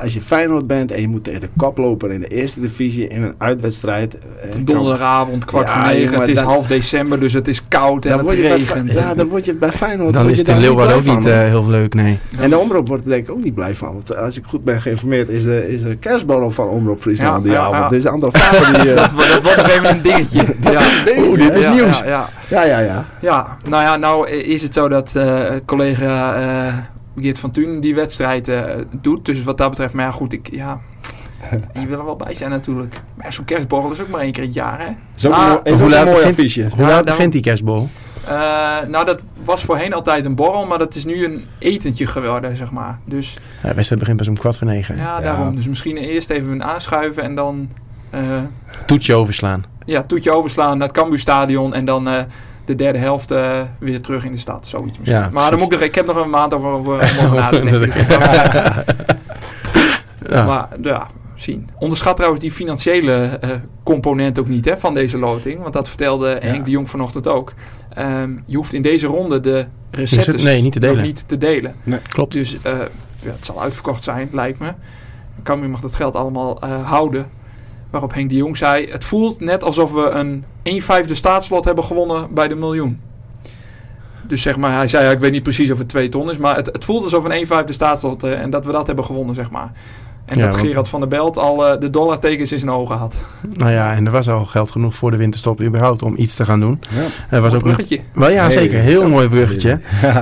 als je Feyenoord bent en je moet tegen de koploper in de eerste divisie in een uitwedstrijd. eh, Donderdagavond, kwart Ja, voor negen. maar Het is dan- half december, dus het is koud en dan het word je bij, regent. Ja, dan word je bij Feyenoord. Dan is het in Leeuwarden ook niet eh, heel leuk, nee. En de omroep wordt er denk ik ook niet blij van. Want als ik goed ben geïnformeerd is er, is er een kerstborrel van Omroep Friesland Ja, die ja, avond. ja. Dus Andor Faber die... eh, dat, wordt- dat wordt nog even een dingetje. ja. dingetje, Oeh, dit is nieuws. Ja, ja. Ja, ja, ja. Ja, nou ja, nou is het zo dat eh, collega eh Geert van Thun die wedstrijd eh, doet. Dus wat dat betreft, maar ja goed, ik, ja, die willen wel bij zijn natuurlijk. Maar zo'n kerstborrel is ook maar één keer in het jaar, hè? Ook Ah, een, mooi- hoe laat een mooi begint- affiche. Hoe Ja, laat begint die kerstbol? Eh, nou, dat was voorheen altijd een borrel, maar dat is nu een etentje geworden, zeg maar. Dus Ja, de wedstrijd begint pas om kwart voor negen. ja, Ja. daarom. Dus misschien eerst even aanschuiven en dan eh, Toetje overslaan. ja, toetje overslaan naar het Cambuurstadion en dan eh, de derde helft eh, weer terug in de stad. Zoiets misschien. Ja, maar dan moet ik, nog, ik heb nog een maand over, over over na te denken. Ja. Maar ja, zien. Onderschat trouwens die financiële eh, component ook niet hè, van deze loting. Want dat vertelde Henk de Jong vanochtend ook. Ehm, je hoeft in deze ronde de recettes Nee, niet te nog delen. niet te delen. Klopt. Dus eh, ja, het zal uitverkocht zijn, lijkt me. Cambuur mag dat geld allemaal eh, houden. Waarop Henk de Jong zei... Het voelt net alsof we een 1 vijfde staatslot hebben gewonnen bij de miljoen. Dus zeg maar, hij zei, ik weet niet precies of het 2 ton is... maar het, het voelt alsof een 1 vijfde staatslot... eh, en dat we dat hebben gewonnen, zeg maar. En Ja, dat want- Gerard van der Belt al eh, de dollartekens in zijn ogen had. Nou ja, en er was al geld genoeg voor de winterstop überhaupt om iets te gaan doen. Ja. Er was Een ook bruggetje. wel ja, zeker. Heel zo. mooi bruggetje. Eh,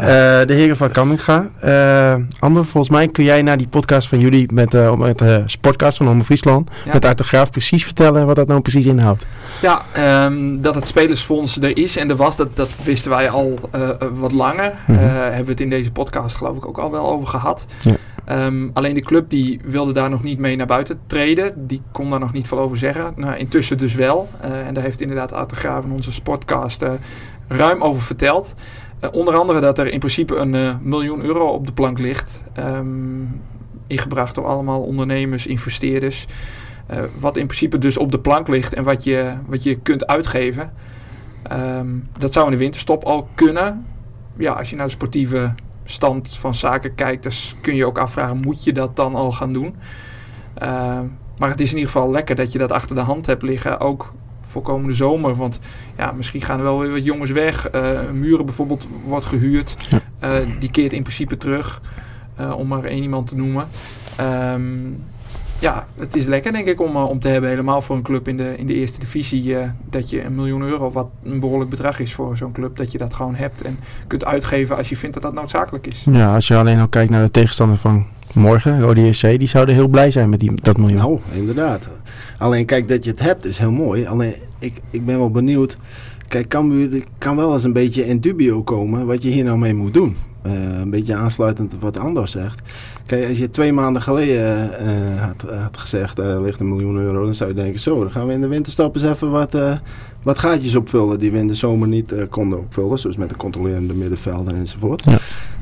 de heren van Kamminga. Eh Ander, volgens mij kun jij naar die podcast van jullie met, eh met de sportcast van Omroep Friesland Ja. met Art de Graaf precies vertellen wat dat nou precies inhoudt. Ja, ehm, dat het spelersfonds er is en er was, dat, dat wisten wij al wat langer. Mhm. Eh, hebben we het in deze podcast geloof ik ook al wel over gehad. Ehm, alleen de club die wilde daar nog niet mee naar buiten treden. Die kon daar nog niet veel over zeggen. Nou, intussen dus wel. Eh, en daar heeft inderdaad Art de in onze sportcast eh, ruim over verteld. Eh, onder andere dat er in principe een miljoen euro op de plank ligt. Ehm, ingebracht door allemaal ondernemers, investeerders. Wat in principe dus op de plank ligt en wat je, wat je kunt uitgeven. Ehm, dat zou in de winterstop al kunnen. Ja, als je naar de sportieve stand van zaken kijkt, dan s- kun je ook afvragen, moet je dat dan al gaan doen? Ehm, maar het is in ieder geval lekker dat je dat achter de hand hebt liggen, ook voor komende zomer. Want ja, misschien gaan er wel weer wat jongens weg. Eh, Muren bijvoorbeeld wordt gehuurd. Ja. Eh, die keert in principe terug, eh, om maar één iemand te noemen. Ehm, ja, het is lekker denk ik om, eh, om te hebben, helemaal voor een club in de, in de eerste divisie, eh, dat je een miljoen euro, wat een behoorlijk bedrag is voor zo'n club, dat je dat gewoon hebt en kunt uitgeven als je vindt dat dat noodzakelijk is. Ja, als je alleen al kijkt naar de tegenstander van morgen, Rode SC, die zouden heel blij zijn met die, dat miljoen. Nou, inderdaad. Alleen kijk, dat je het hebt is heel mooi. Alleen ik, ik ben wel benieuwd. Kijk, die kan wel eens een beetje in dubio komen wat je hier nou mee moet doen. Eh, een beetje aansluitend op wat Anders zegt. Kijk, als je twee maanden geleden eh, had, had gezegd, er ligt een miljoen euro, dan zou je denken, zo, dan gaan we in de winterstop eens even wat, eh, wat gaatjes opvullen die we in de zomer niet eh, konden opvullen. Zoals met de controlerende middenvelden enzovoort. Ja.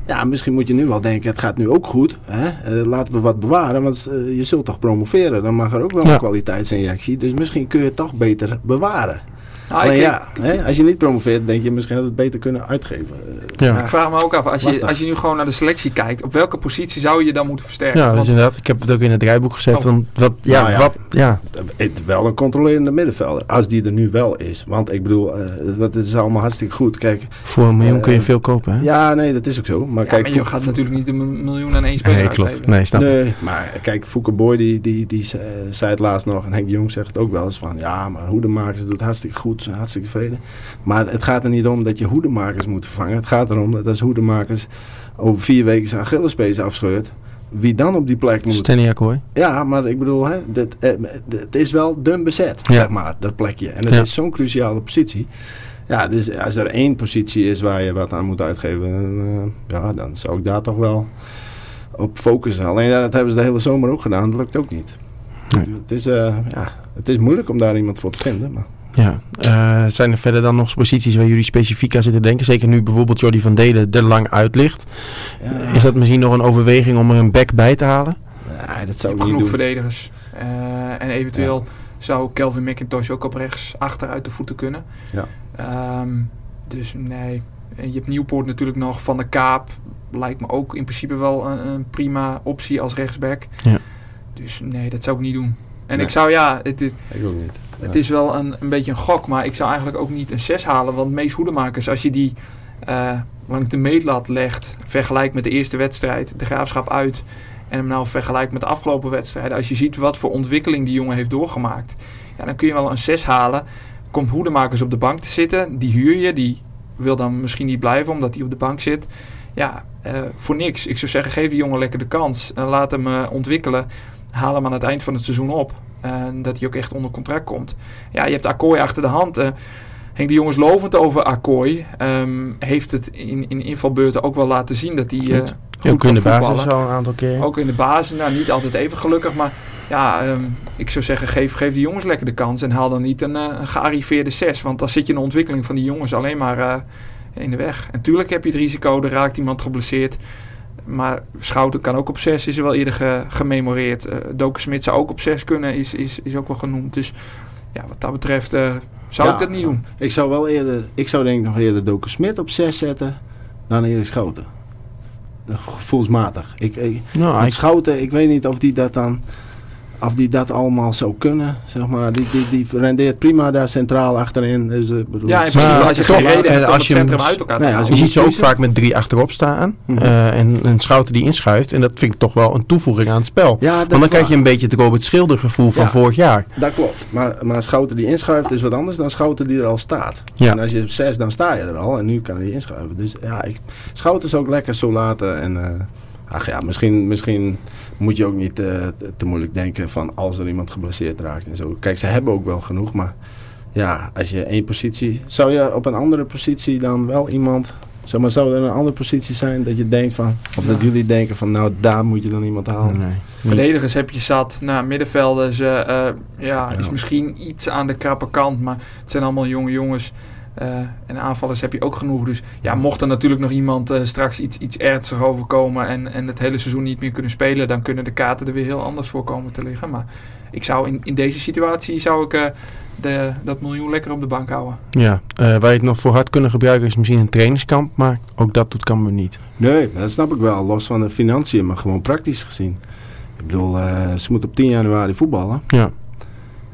Ja, misschien moet je nu wel denken, het gaat nu ook goed. Hè? Eh, laten we wat bewaren, want eh, je zult toch promoveren. Dan mag er ook wel Ja. een kwaliteitsinjectie. Dus misschien kun je het toch beter bewaren. Nou, Alleen ik, ja, hè, als je niet promoveert, denk je misschien had het beter kunnen uitgeven. Ja. ik vraag me ook af, als je, als je nu gewoon naar de selectie kijkt, op welke positie zou je dan moeten versterken? Ja, dat is Want- inderdaad. Ik heb het ook in het draaiboek gezet. Oh. Want wat, ja, Nou ja. wat, ja. Het- wel een controlerende middenvelder, als die er nu wel is. Want ik bedoel, eh, dat is allemaal hartstikke goed. Kijk, Voor een miljoen Eh, kun je veel kopen, hè? ja, nee, dat is ook zo. Maar ja, kijk, maar je gaat natuurlijk niet een miljoen aan één speler Nee, klopt. uitgeven. Nee, snap. Nee, maar kijk, Fouke Boy die, die, die eh, zei het laatst nog. En Henk Jong zegt het ook wel eens van... Ja, maar hoedemakers doet hartstikke goed. Zijn hartstikke tevreden. Maar het gaat er niet om dat je hoedemakers moet vervangen. Het gaat erom dat als hoedemakers over vier weken zijn Achillespees afscheurt... Wie dan op die plek moet. Stanley Akkooi. Ja, maar ik bedoel, hè, dit, eh, het is wel dun bezet, Ja. zeg maar, dat plekje. En het Ja. is zo'n cruciale positie. Ja, dus als er één positie is waar je wat aan moet uitgeven, eh, ja, dan zou ik daar toch wel op focussen. Alleen ja, dat hebben ze de hele zomer ook gedaan, dat lukt ook niet. Nee. Het, is, eh, ja, het is moeilijk om daar iemand voor te vinden. Maar. Ja. Eh, zijn er verder dan nog posities waar jullie specifiek aan zitten denken? Zeker nu bijvoorbeeld Jordi van Delen er lang uit ligt. Ja, Is dat misschien nog een overweging om er een back bij te halen? nee, dat zou ik niet genoeg doen. verdedigers. Eh, en eventueel zou Kelvin McIntosh ook op rechts achter uit de voeten kunnen. Ja. Ehm, dus nee. En je hebt Nieuwpoort natuurlijk nog. Van de Kaap lijkt me ook in principe wel een, een prima optie als rechtsback. Ja. Dus nee, dat zou ik niet doen. En Nee. ik zou ja, het, is- Ik ook niet. het is wel een, een beetje een gok, maar ik zou eigenlijk ook niet een 6 halen. Want Mees Hoedemakers, als je die eh, langs de meetlat legt, vergelijkt met de eerste wedstrijd, de graafschap uit, en hem nou vergelijkt met de afgelopen wedstrijden, als je ziet wat voor ontwikkeling die jongen heeft doorgemaakt, ja, dan kun je wel een 6 halen. Komt Hoedemakers op de bank te zitten, die huur je, die wil dan misschien niet blijven omdat hij op de bank zit. Ja, eh, voor niks. Ik zou zeggen, geef die jongen lekker de kans. en laat hem eh, ontwikkelen. Haal hem aan het eind van het seizoen op. En dat hij ook echt onder contract komt. Ja, je hebt Akkooi achter de hand. eh Henk de Jong is lovend over Akkooi. Ehm, heeft het in, in invalbeurten ook wel laten zien dat hij eh, Klopt. goed ook in de kan basis voetballen. al een aantal keer. Ook in de basis, nou niet altijd even gelukkig, maar ja, ehm, ik zou zeggen, geef, geef die jongens lekker de kans en haal dan niet een, eh, een gearriveerde 6. Want dan zit je in de ontwikkeling van die jongens alleen maar eh, in de weg. En tuurlijk heb je het risico, er raakt iemand geblesseerd. Maar Schouten kan ook op 6, is er wel eerder ge- gememoreerd. Eh Doken Smit zou ook op 6 kunnen, is, is, is ook wel genoemd. Dus ja, wat dat betreft eh, zou Ja, ik dat niet doen. Ik zou wel eerder, ik zou denk ik nog eerder Doken Smit op 6 zetten dan Erik Schouten. Gevoelsmatig. Ik, ik, nou, ik, Schouten, ik weet niet of die dat dan of die dat allemaal zou kunnen, zeg maar. Die, die, die rendeert prima daar centraal achterin. Dus, eh, bedoel, Ja, Maar als je toch, geen reden eh, hebt als het je centrum uit elkaar te Nee, als Je ziet ze ook vaak met drie achterop staan. Mhm. eh, en een Schouten die inschuift. En dat vind ik toch wel een toevoeging aan het spel. ja, dat Want dan krijg je een beetje het Robert Schilder gevoel van Ja. vorig jaar. Dat klopt. Maar, maar Schouten die inschuift is wat anders dan Schouten die er al staat. Ja. En als je op zes, dan sta je er al. En nu kan hij inschuiven. Dus ja, ik, Schouten is ook lekker zo laten. En eh, ach ja, misschien, misschien moet je ook niet eh, te- moeilijk denken van als er iemand geblesseerd raakt en zo. Kijk, ze hebben ook wel genoeg. Maar ja, als je één positie... Zou je op een andere positie dan wel iemand... Zeg maar, zou er een andere positie zijn dat je denkt van... Of dat jullie denken van, nou, daar moet je dan iemand halen. Nee. Verdedigers heb je zat. Nou, middenvelden ze, eh, ja, is misschien iets aan de krappe kant. Maar het zijn allemaal jonge jongens. Eh, en aanvallers heb je ook genoeg. Dus ja, mocht er natuurlijk nog iemand eh, straks iets, iets ernstigs overkomen. En, en het hele seizoen niet meer kunnen spelen. Dan kunnen de kaarten er weer heel anders voor komen te liggen. Maar ik zou in, in deze situatie zou ik eh, de, dat miljoen lekker op de bank houden. Ja, eh, waar je het nog voor hard kunnen gebruiken is misschien een trainingskamp. Maar ook dat doet Cambuur niet. Nee, dat snap ik wel. Los van de financiën, maar gewoon praktisch gezien. Ik bedoel, eh, ze moeten op 10 januari voetballen. Ja.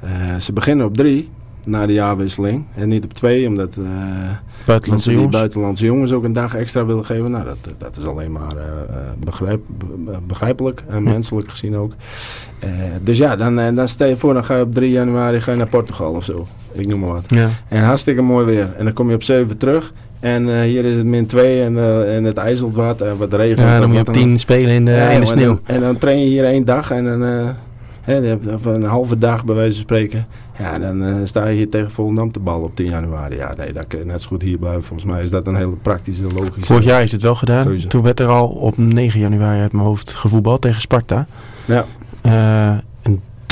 Eh, ze beginnen op 3 na de jaarwisseling. En niet op 2, omdat, eh, omdat Buitenlandse ze die jongens. buitenlandse jongens ook een dag extra willen geven. Nou, dat, dat is alleen maar eh, eh, begrijp, be- begrijpelijk en menselijk gezien ook. Eh, dus ja, dan, eh, dan stel je voor, dan ga je op 3 januari ga je naar Portugal of zo. Ik noem maar wat. Ja. En hartstikke mooi weer. En dan kom je op 7 terug. En eh, hier is het min 2 en, eh, en het ijzelt wat en wat regent. ja, of dan moet je op 10 spelen in de, Ja, in de en sneeuw. En, dan train je hier één dag en dan, eh, hè, dan heb je of een halve dag bij wijze van spreken. Ja, dan eh, sta je hier tegen Volendam te ballen op 10 januari. Ja, nee, dan kun je net zo goed hier blijven. Volgens mij is dat een hele praktische, logische... Vorig jaar is het wel gedaan. Keuze. Toen werd er al op 9 januari uit mijn hoofd gevoetbald tegen Sparta. Ja. Eh,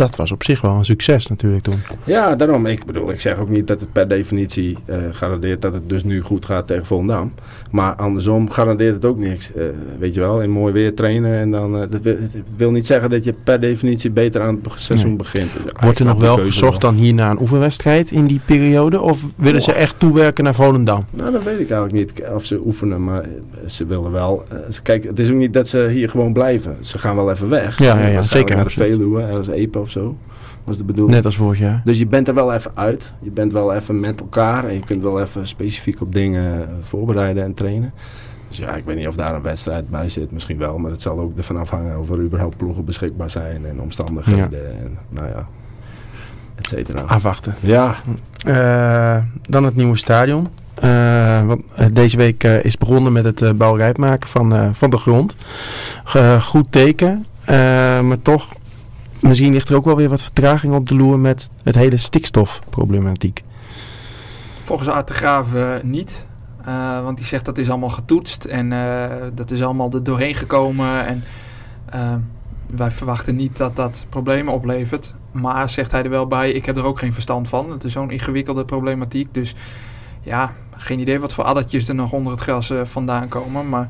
dat was op zich wel een succes natuurlijk toen. Ja, daarom. Ik bedoel, ik zeg ook niet dat het per definitie eh, garandeert dat het dus nu goed gaat tegen Volendam. Maar andersom garandeert het ook niks. Eh, weet je wel, in mooi weer trainen en dan... eh, dat wil, niet zeggen dat je per definitie beter aan het seizoen Nee. begint. Dus, Wordt er nog wel gezocht dan hier naar een oefenwedstrijd in die periode? Of willen ze echt toewerken naar Volendam? Nou, dat weet ik eigenlijk niet of ze oefenen, maar ze willen wel. ze- Kijk, het is ook niet dat ze hier gewoon blijven. Ze gaan wel even weg. Ja, ja, ja, zeker, Naar de. Veluwe, ergens Epe of zo. Was de bedoeling. Net als vorig jaar. Dus je bent er wel even uit. Je bent wel even met elkaar. En je kunt wel even specifiek op dingen eh, voorbereiden en trainen. Dus ja, ik weet niet of daar een wedstrijd bij zit. Misschien wel. Maar het zal ook ervan afhangen of er überhaupt ploegen beschikbaar zijn. En omstandigheden. En nou ja, et cetera. Afwachten. Ja, Eh, dan het nieuwe stadion. Eh, want deze week is begonnen met het bouwrijp maken van, van de grond. Goed teken. Maar toch, misschien ligt er ook wel weer wat vertraging op de loer met het hele stikstofproblematiek. Volgens Art de Graaf eh, niet. Eh, want die zegt dat is allemaal getoetst en eh, dat is allemaal er doorheen gekomen. En wij verwachten niet dat dat problemen oplevert. Maar zegt hij er wel bij, ik heb er ook geen verstand van. Het is zo'n ingewikkelde problematiek. Dus ja, geen idee wat voor addertjes er nog onder het gras vandaan komen. Maar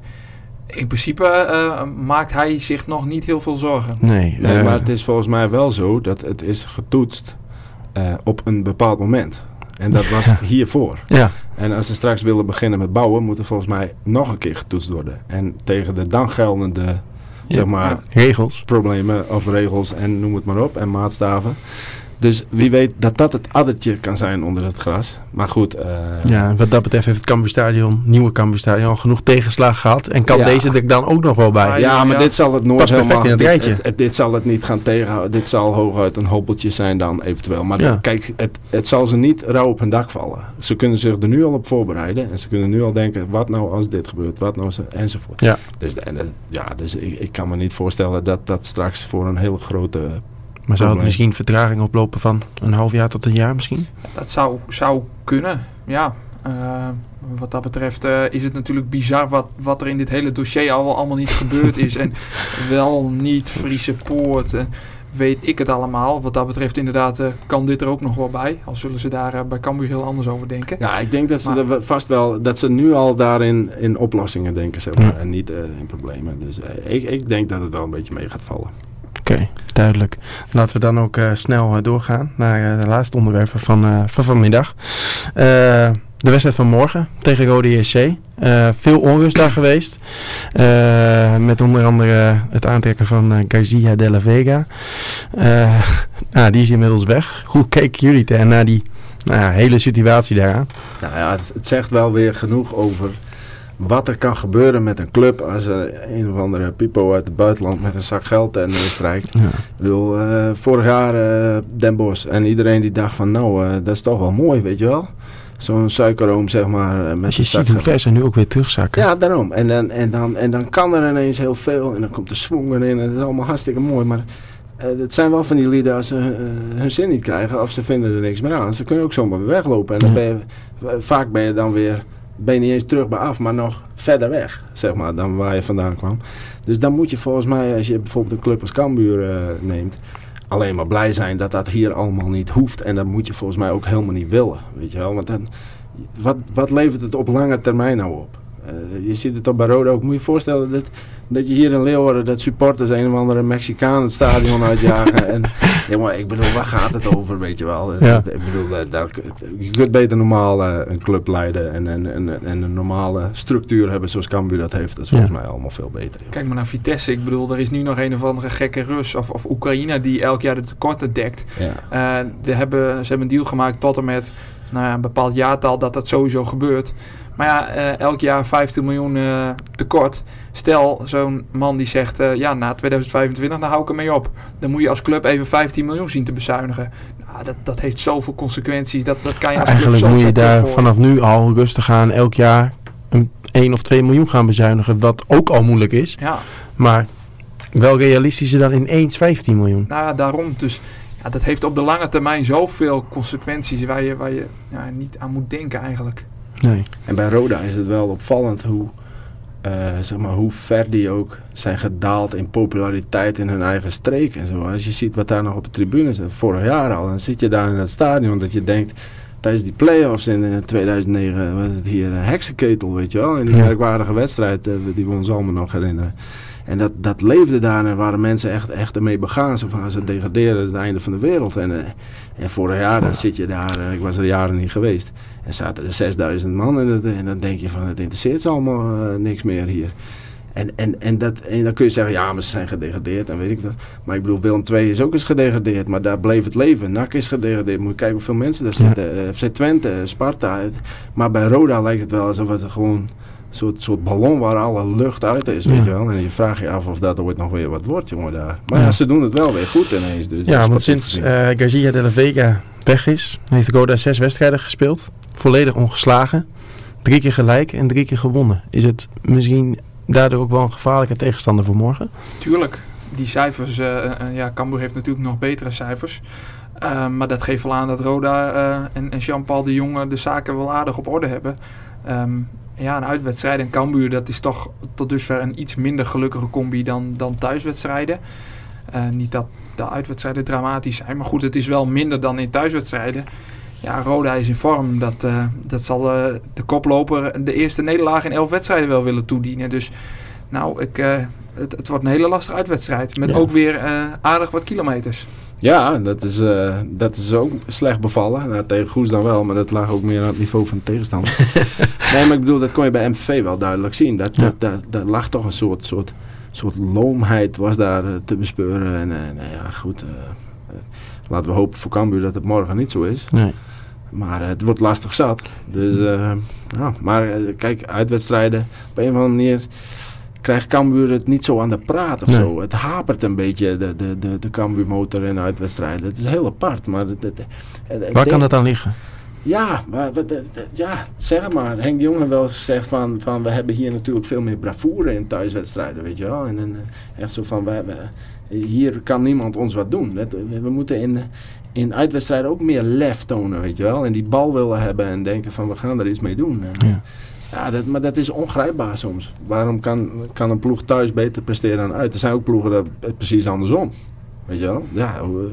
in principe eh, maakt hij zich nog niet heel veel zorgen. Nee, Nee, eh, maar het is volgens mij wel zo dat het is getoetst eh, op een bepaald moment. En dat was hiervoor. ja, En als ze straks willen beginnen met bouwen, moet er volgens mij nog een keer getoetst worden. En tegen de dan geldende zeg maar, regels. problemen of regels en noem het maar op, en maatstaven. Dus wie weet dat dat het addertje kan zijn onder het gras. Maar goed, eh, Ja, en wat dat betreft heeft het Cambuurstadion, nieuwe Cambuurstadion, al genoeg tegenslag gehad. En kan Ja. deze er dan ook nog wel bij. Ah, ja, maar ja. dit zal het nooit helemaal... in het rijtje. Dit, het- dit zal het niet gaan tegenhouden. Dit zal hooguit een hobbeltje zijn dan eventueel. Maar Ja. kijk, het, het zal ze niet rauw op hun dak vallen. Ze kunnen zich er nu al op voorbereiden. En ze kunnen nu al denken, wat nou als dit gebeurt? Wat nou als... Enzovoort. Ja. Dus, en, ja, dus ik, ik kan me niet voorstellen dat dat straks voor een heel grote... Maar zou het misschien vertraging oplopen van een half jaar tot een jaar misschien? Dat zou, zou kunnen, ja. Eh, wat dat betreft eh, is het natuurlijk bizar wat, wat er in dit hele dossier al allemaal niet gebeurd is. En wel niet Friese Poort, en weet ik het allemaal. Wat dat betreft inderdaad eh, kan dit er ook nog wel bij. Al zullen ze daar eh, bij Cambuur heel anders over denken. Ja, ik denk dat ze Maar- er vast wel... Dat ze nu al daarin in oplossingen denken, zeg maar. Ja. En niet eh, in problemen. Dus eh, ik, ik denk dat het wel een beetje mee gaat vallen. Duidelijk. Laten we dan ook eh, snel eh, doorgaan naar eh, de laatste onderwerpen van, van vanmiddag. De wedstrijd van morgen tegen Rode JC. Veel onrust daar geweest. Met onder andere het aantrekken van Garcia de la Vega. nou, die is inmiddels weg. Hoe keken jullie naar die nou hele situatie daaraan? Nou ja, het, zegt wel weer genoeg over wat er kan gebeuren met een club als er een of andere pipo uit het buitenland met een zak geld en strijkt. Ja. Ik bedoel, vorig jaar Den Bosch en iedereen die dacht van nou, dat is toch wel mooi, weet je wel zo'n suikeroom, zeg maar. Eh, met Als je ziet hoe ver ze nu ook weer terugzakken. Ja, daarom. En dan, en, dan, en dan kan er ineens heel veel. En dan komt de swing erin. En dat is allemaal hartstikke mooi. Maar het zijn wel van die lieden als ze hun zin niet krijgen. Of ze vinden er niks meer aan. Ze kunnen ook zomaar weglopen. En dan ben je, vaak ben je dan weer... Ben je niet eens terug bij af, maar nog verder weg, zeg maar, dan waar je vandaan kwam. Dus dan moet je volgens mij, als je bijvoorbeeld een club als Cambuur neemt alleen maar blij zijn dat dat hier allemaal niet hoeft. En dat moet je volgens mij ook helemaal niet willen. Weet je wel? Want dan, wat, wat levert het op lange termijn nou op? Uh, je ziet het op Baroda ook. Moet je je voorstellen dat, dat je hier in Leeuwarden, dat supporters een of andere Mexicaan het stadion uitjagen. en, ja, maar ik bedoel, waar gaat het over, weet je wel? Ja. ik bedoel, eh, daar, je kunt beter normaal uh, een club leiden en, en, en, en, een normale structuur hebben zoals Cambuur dat heeft. Dat is volgens mij allemaal veel beter. Kijk maar naar Vitesse. Ik bedoel, er is nu nog een of andere gekke Rus of, of Oekraïne die elk jaar de tekorten dekt. Ja. Uh, hebben, ze hebben een deal gemaakt tot en met nou ja, een bepaald jaartal dat dat sowieso gebeurt. Maar ja, uh, elk jaar 15 miljoen uh, tekort. Stel, zo'n man die zegt, uh, ja, na 2025, dan hou ik ermee op. Dan moet je als club even 15 miljoen zien te bezuinigen. Nou, dat, dat heeft zoveel consequenties. Dat, dat kan je als Eigenlijk club moet je daar vanaf nu al rustig gaan elk jaar een 1 of 2 miljoen gaan bezuinigen. Wat ook al moeilijk is. Ja. Maar wel realistischer dan ineens 15 miljoen. Nou daarom. Dus ja, dat heeft op de lange termijn zoveel consequenties waar je, waar je ja, niet aan moet denken eigenlijk. Nee. En bij Roda is het wel opvallend hoe, uh, zeg maar, hoe ver die ook zijn gedaald in populariteit in hun eigen streek en zo. Als je ziet wat daar nog op de tribune zit, vorig jaar al, dan zit je daar in het stadion dat je denkt, tijdens die play-offs in 2009 eh, was het hier een heksenketel, weet je wel. In die ja. merkwaardige wedstrijd, uh, die we ons allemaal nog herinneren. En dat, dat leefde daar en waren mensen echt, echt ermee begaan. Zo van, als het degraderen is het einde van de wereld. En, en vorig jaar dan zit je daar, en ik was er jaren niet geweest. En zaten er 6000 man en, dat, en dan denk je van, het interesseert ze allemaal uh, niks meer hier. En, en, en, dat, en dan kun je zeggen, ja, maar ze zijn gedegradeerd en weet ik dat. Maar ik bedoel, Willem II is ook eens gedegradeerd, maar daar bleef het leven. NAC is gedegradeerd, moet je kijken hoeveel mensen daar zitten. Ja. FC Twente, Sparta. Maar bij Roda lijkt het wel alsof het gewoon soort, soort ballon waar alle lucht uit is, weet je wel. En je vraagt je af of dat ooit nog weer wat wordt, jongen, daar. Maar ja, ze doen het wel weer goed ineens. Dus ja, want sinds uh, Garcia de la Vega weg is, heeft Roda zes wedstrijden gespeeld. Volledig ongeslagen. Drie keer gelijk en drie keer gewonnen. Is het misschien daardoor ook wel een gevaarlijke tegenstander voor morgen? Tuurlijk. Die cijfers, uh, ja, Cambuur heeft natuurlijk nog betere cijfers. Uh, maar dat geeft wel aan dat Roda en, en Jean-Paul de Jonge de zaken wel aardig op orde hebben. Um, ja, een uitwedstrijd en Cambuur, dat is toch tot dusver een iets minder gelukkige combi dan, dan thuiswedstrijden. Uh, niet dat de uitwedstrijden dramatisch zijn, maar goed, het is wel minder dan in thuiswedstrijden. Ja, Roda is in vorm. Dat, uh, dat zal uh, de koploper de eerste nederlaag in elf wedstrijden wel willen toedienen. Dus nou, ik, het, het wordt een hele lastige uitwedstrijd. Met ja. ook weer aardig wat kilometers. Ja, dat is, uh, dat is ook slecht bevallen. Nou, tegen Goes dan wel, maar dat lag ook meer aan het niveau van de tegenstander. nee, maar ik bedoel, dat kon je bij MV wel duidelijk zien. Dat, ja. dat, dat, dat, lag toch een soort, soort, soort loomheid was daar uh, te bespeuren. En uh, nou ja, goed. laten we hopen voor Cambuur dat het morgen niet zo is. Nee. Maar het wordt lastig zat. Dus, ja, maar kijk, uitwedstrijden op een of andere manier krijgt Cambuur het niet zo aan de praat of nee. zo. Het hapert een beetje, de, de, de, de Cambuur motor in uitwedstrijden. Het is heel apart. Maar het, het, het, Waar kan dat aan liggen? Ja, maar, ja, zeg maar. Henk de Jonge wel gezegd van, van we hebben hier natuurlijk veel meer bravoure in thuiswedstrijden, weet je wel. En, en echt zo van, we, we, hier kan niemand ons wat doen. Dat, we, we, moeten in, in uitwedstrijden ook meer lef tonen, weet je wel. En die bal willen hebben en denken van we gaan er iets mee doen. En, ja. Ja, dat, maar dat is ongrijpbaar soms. Waarom kan, kan een ploeg thuis beter presteren dan uit? Er zijn ook ploegen dat precies andersom. Weet je wel? Ja, hoe,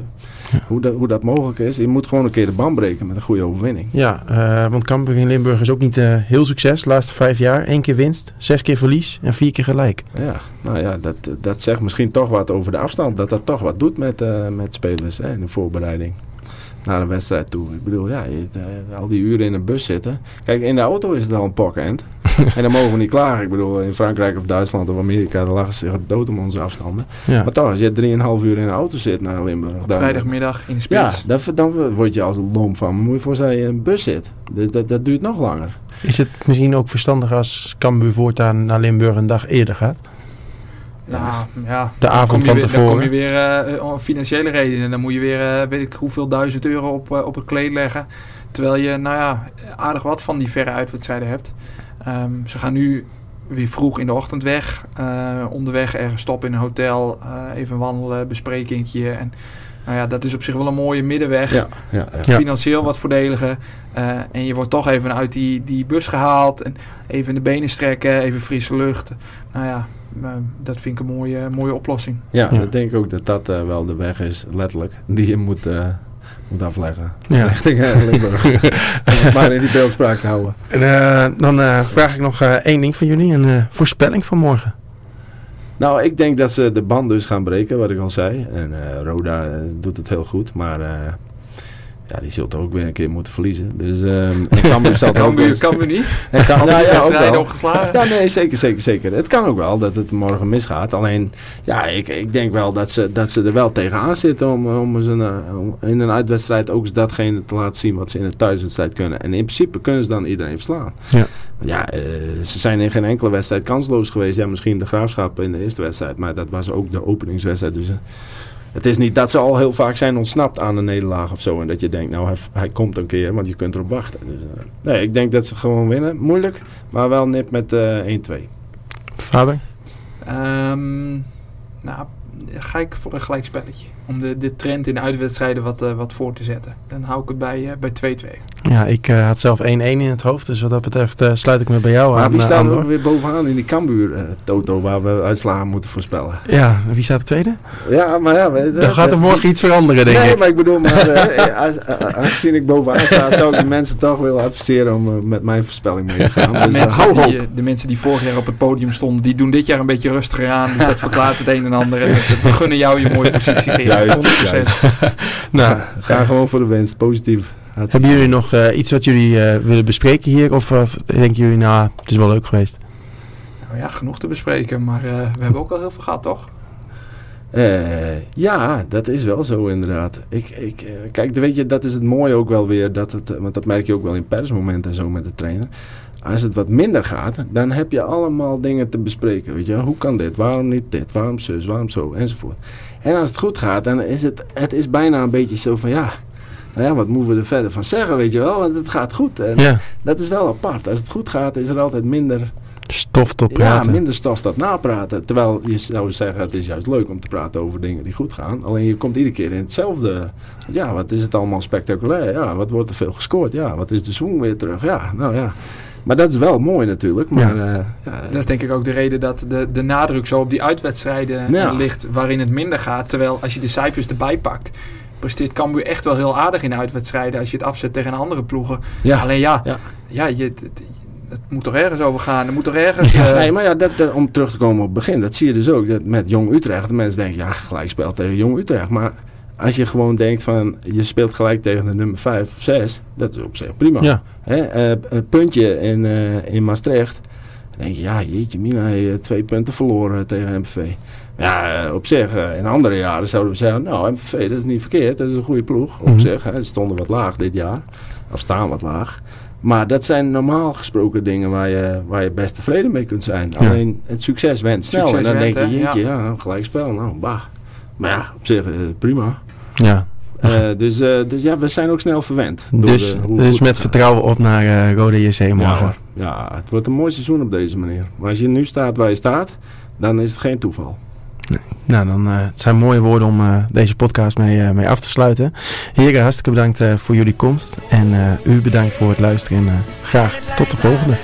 ja. Hoe, dat, hoe dat mogelijk is. Je moet gewoon een keer de band breken met een goede overwinning. Ja, uh, want Cambuur in Limburg is ook niet uh, heel succes. De laatste vijf jaar. Eén keer winst, zes keer verlies en vier keer gelijk. Ja, nou ja, dat, dat zegt misschien toch wat over de afstand. Dat dat toch wat doet met, uh, met spelers hè, in de voorbereiding. Naar een wedstrijd toe. Ik bedoel, ja, je, al die uren in een bus zitten. Kijk, in de auto is het al een pokkend. en dan mogen we niet klagen. Ik bedoel, in Frankrijk of Duitsland of Amerika, daar lachen ze zich dood om onze afstanden. Ja. Maar toch, als je 3,5 uur in de auto zit naar Limburg. dan- Vrijdagmiddag in de Ja, spits. dat, dan word je als een lomp van. Moet je voorstellen dat je in een bus zit. Dat, dat, dat duurt nog langer. Is het misschien ook verstandig als Cambuur voortaan naar Limburg een dag eerder gaat? Ja, ja. De avond van weer- Dan kom tevoren. je weer eh, om financiële redenen. Dan moet je weer, eh, weet ik hoeveel duizend euro op, eh, op het kleed leggen. Terwijl je, nou ja, aardig wat van die verre uitwedstrijden hebt. Ehm, ze gaan nu weer vroeg in de ochtend weg. Eh, onderweg ergens stoppen in een hotel. eh, even wandelen, besprekingje. En nou ja, dat is op zich wel een mooie middenweg. Ja, ja, ja. Ja. Financieel wat voordeliger. Eh, en je wordt toch even uit die, die bus gehaald. En even de benen strekken, even frisse lucht. Nou ja, eh, dat vind ik een mooie, mooie oplossing. Ja, Ja. ik denk ook dat dat eh, wel de weg is, letterlijk, die je moet, moet afleggen. Ja. Richting Limburg. Maar in die beeldspraak houden. En, eh, dan eh, vraag ik nog eh, één ding van jullie. Een eh, voorspelling van morgen. Nou, ik denk dat ze de band dus gaan breken, wat ik al zei. En eh, Roda eh, doet het heel goed, maar eh, ja, die zult ook weer een keer moeten verliezen. Dus ehm en Cambuur ook niet? En kan, nou ja, ook wedstrijden wel. opgeslagen? Ja, nee, zeker, zeker, zeker. Het kan ook wel dat het morgen misgaat. Alleen, ja, ik, ik denk wel dat ze, dat ze er wel tegenaan zitten om, om, eens een, eh, om in een uitwedstrijd ook eens datgene te laten zien wat ze in een thuiswedstrijd kunnen. En in principe kunnen ze dan iedereen verslaan. Ja. Ja, eh, ze zijn in geen enkele wedstrijd kansloos geweest. Ja, misschien de Graafschap in de eerste wedstrijd, maar dat was ook de openingswedstrijd. Dus eh, het is niet dat ze al heel vaak zijn ontsnapt aan een nederlaag of zo. En dat je denkt, nou, hij, hij komt een keer, want je kunt erop wachten. Dus, eh, nee, ik denk dat ze gewoon winnen. Moeilijk, maar wel nip met eh 1-2. Faber? Ehm, nou, ga ik voor een gelijkspelletje. Om de, de trend in de uitwedstrijden wat, eh, wat voor te zetten. Dan hou ik het bij, eh, bij 2-2. Ja, ik eh, had zelf 1-1 in het hoofd. Dus wat dat betreft eh, sluit ik me bij jou Maar aan. wie eh, staat er ook weer bovenaan in die Cambuur eh, Toto waar we uitslagen moeten voorspellen? Ja, wie staat de tweede? Ja, maar ja... we- Dan gaat er morgen iets veranderen, denk Nee, ik. maar ik bedoel, maar, aangezien ik bovenaan sta, zou ik de mensen toch willen adviseren om met mijn voorspelling mee te gaan. De, Dus mensen hou die, de mensen die vorig jaar op het podium stonden, die doen dit jaar een beetje rustiger aan. Dus dat verklaart het een en ander. En we- gunnen jou je mooie positie. Gerard. Juist, 100%. Nou, Ga gewoon voor de winst, positief. Hartstikke hebben jullie nog eh, iets wat jullie eh, willen bespreken hier? Of eh, denken jullie, nou, het is wel leuk geweest? Nou ja, genoeg te bespreken. Maar eh, we hebben ook al heel veel gehad, toch? Eh, ja, dat is wel zo inderdaad. Ik, ik, eh, kijk, weet je, dat is het mooie ook wel weer. Dat het, eh, want dat merk je ook wel in persmomenten en zo met de trainer. Als het wat minder gaat, dan heb je allemaal dingen te bespreken. Weet je, hoe kan dit? Waarom niet dit? Waarom zus? Waarom zo? Enzovoort. En als het goed gaat, dan is het, het is bijna een beetje zo van ja. Nou ja, wat moeten we er verder van zeggen, weet je wel? Want het gaat goed. En Ja, dat is wel apart. Als het goed gaat, is er altijd minder stof ja, praten. minder stof dat napraten. Terwijl je zou zeggen, het is juist leuk om te praten over dingen die goed gaan. Alleen je komt iedere keer in hetzelfde. Ja, wat is het allemaal spectaculair? Ja, wat wordt er veel gescoord? Ja, wat is de swing weer terug? Ja, nou ja. Maar dat is wel mooi natuurlijk. Maar ja. ja, Dat is denk ik ook de reden dat de, de nadruk zo op die uitwedstrijden Ja. eh, ligt waarin het minder gaat. Terwijl als je de cijfers erbij pakt, presteert Cambuur echt wel heel aardig in de uitwedstrijden als je het afzet tegen andere ploegen. ja. Alleen ja, Ja. ja. je, het, moet toch ergens over gaan. Er moet toch ergens... Ja, eh, Nee, maar ja, dat, dat- om terug te komen op het begin, dat zie je dus ook. Dat met Jong Utrecht, de mensen denken, ja, gelijkspel tegen Jong Utrecht. Maar als je gewoon denkt van, je speelt gelijk tegen de nummer 5 of 6, dat is op zich prima. Ja, Hè, eh, een puntje in, eh, in Maastricht. Dan denk je, ja, jeetje mina, eh, twee punten verloren tegen MVV. Ja, eh, op zich, in andere jaren zouden we zeggen, nou, MVV, dat is niet verkeerd. Dat is een goede ploeg, op Mhm. zich. Hè. Ze stonden wat laag dit jaar. Of staan wat laag. Maar dat zijn normaal gesproken dingen waar je, waar je best tevreden mee kunt zijn. Ja. Alleen het succes went snel. Succes en dan went, denk je, jeetje, ja, een gelijkspel. Nou, bah. Maar ja, op zich prima. Ja. Eh, dus, eh, dus ja, we zijn ook snel verwend. Dus, de- dus met vertrouwen op naar eh Rode JC morgen. ja, het wordt een mooi seizoen op deze manier. Maar als je nu staat waar je staat, dan is het geen toeval. Nou, dan eh, het zijn mooie woorden om deze podcast mee, mee af te sluiten. Heren, hartstikke bedankt voor jullie komst. En u bedankt voor het luisteren. En graag tot de volgende.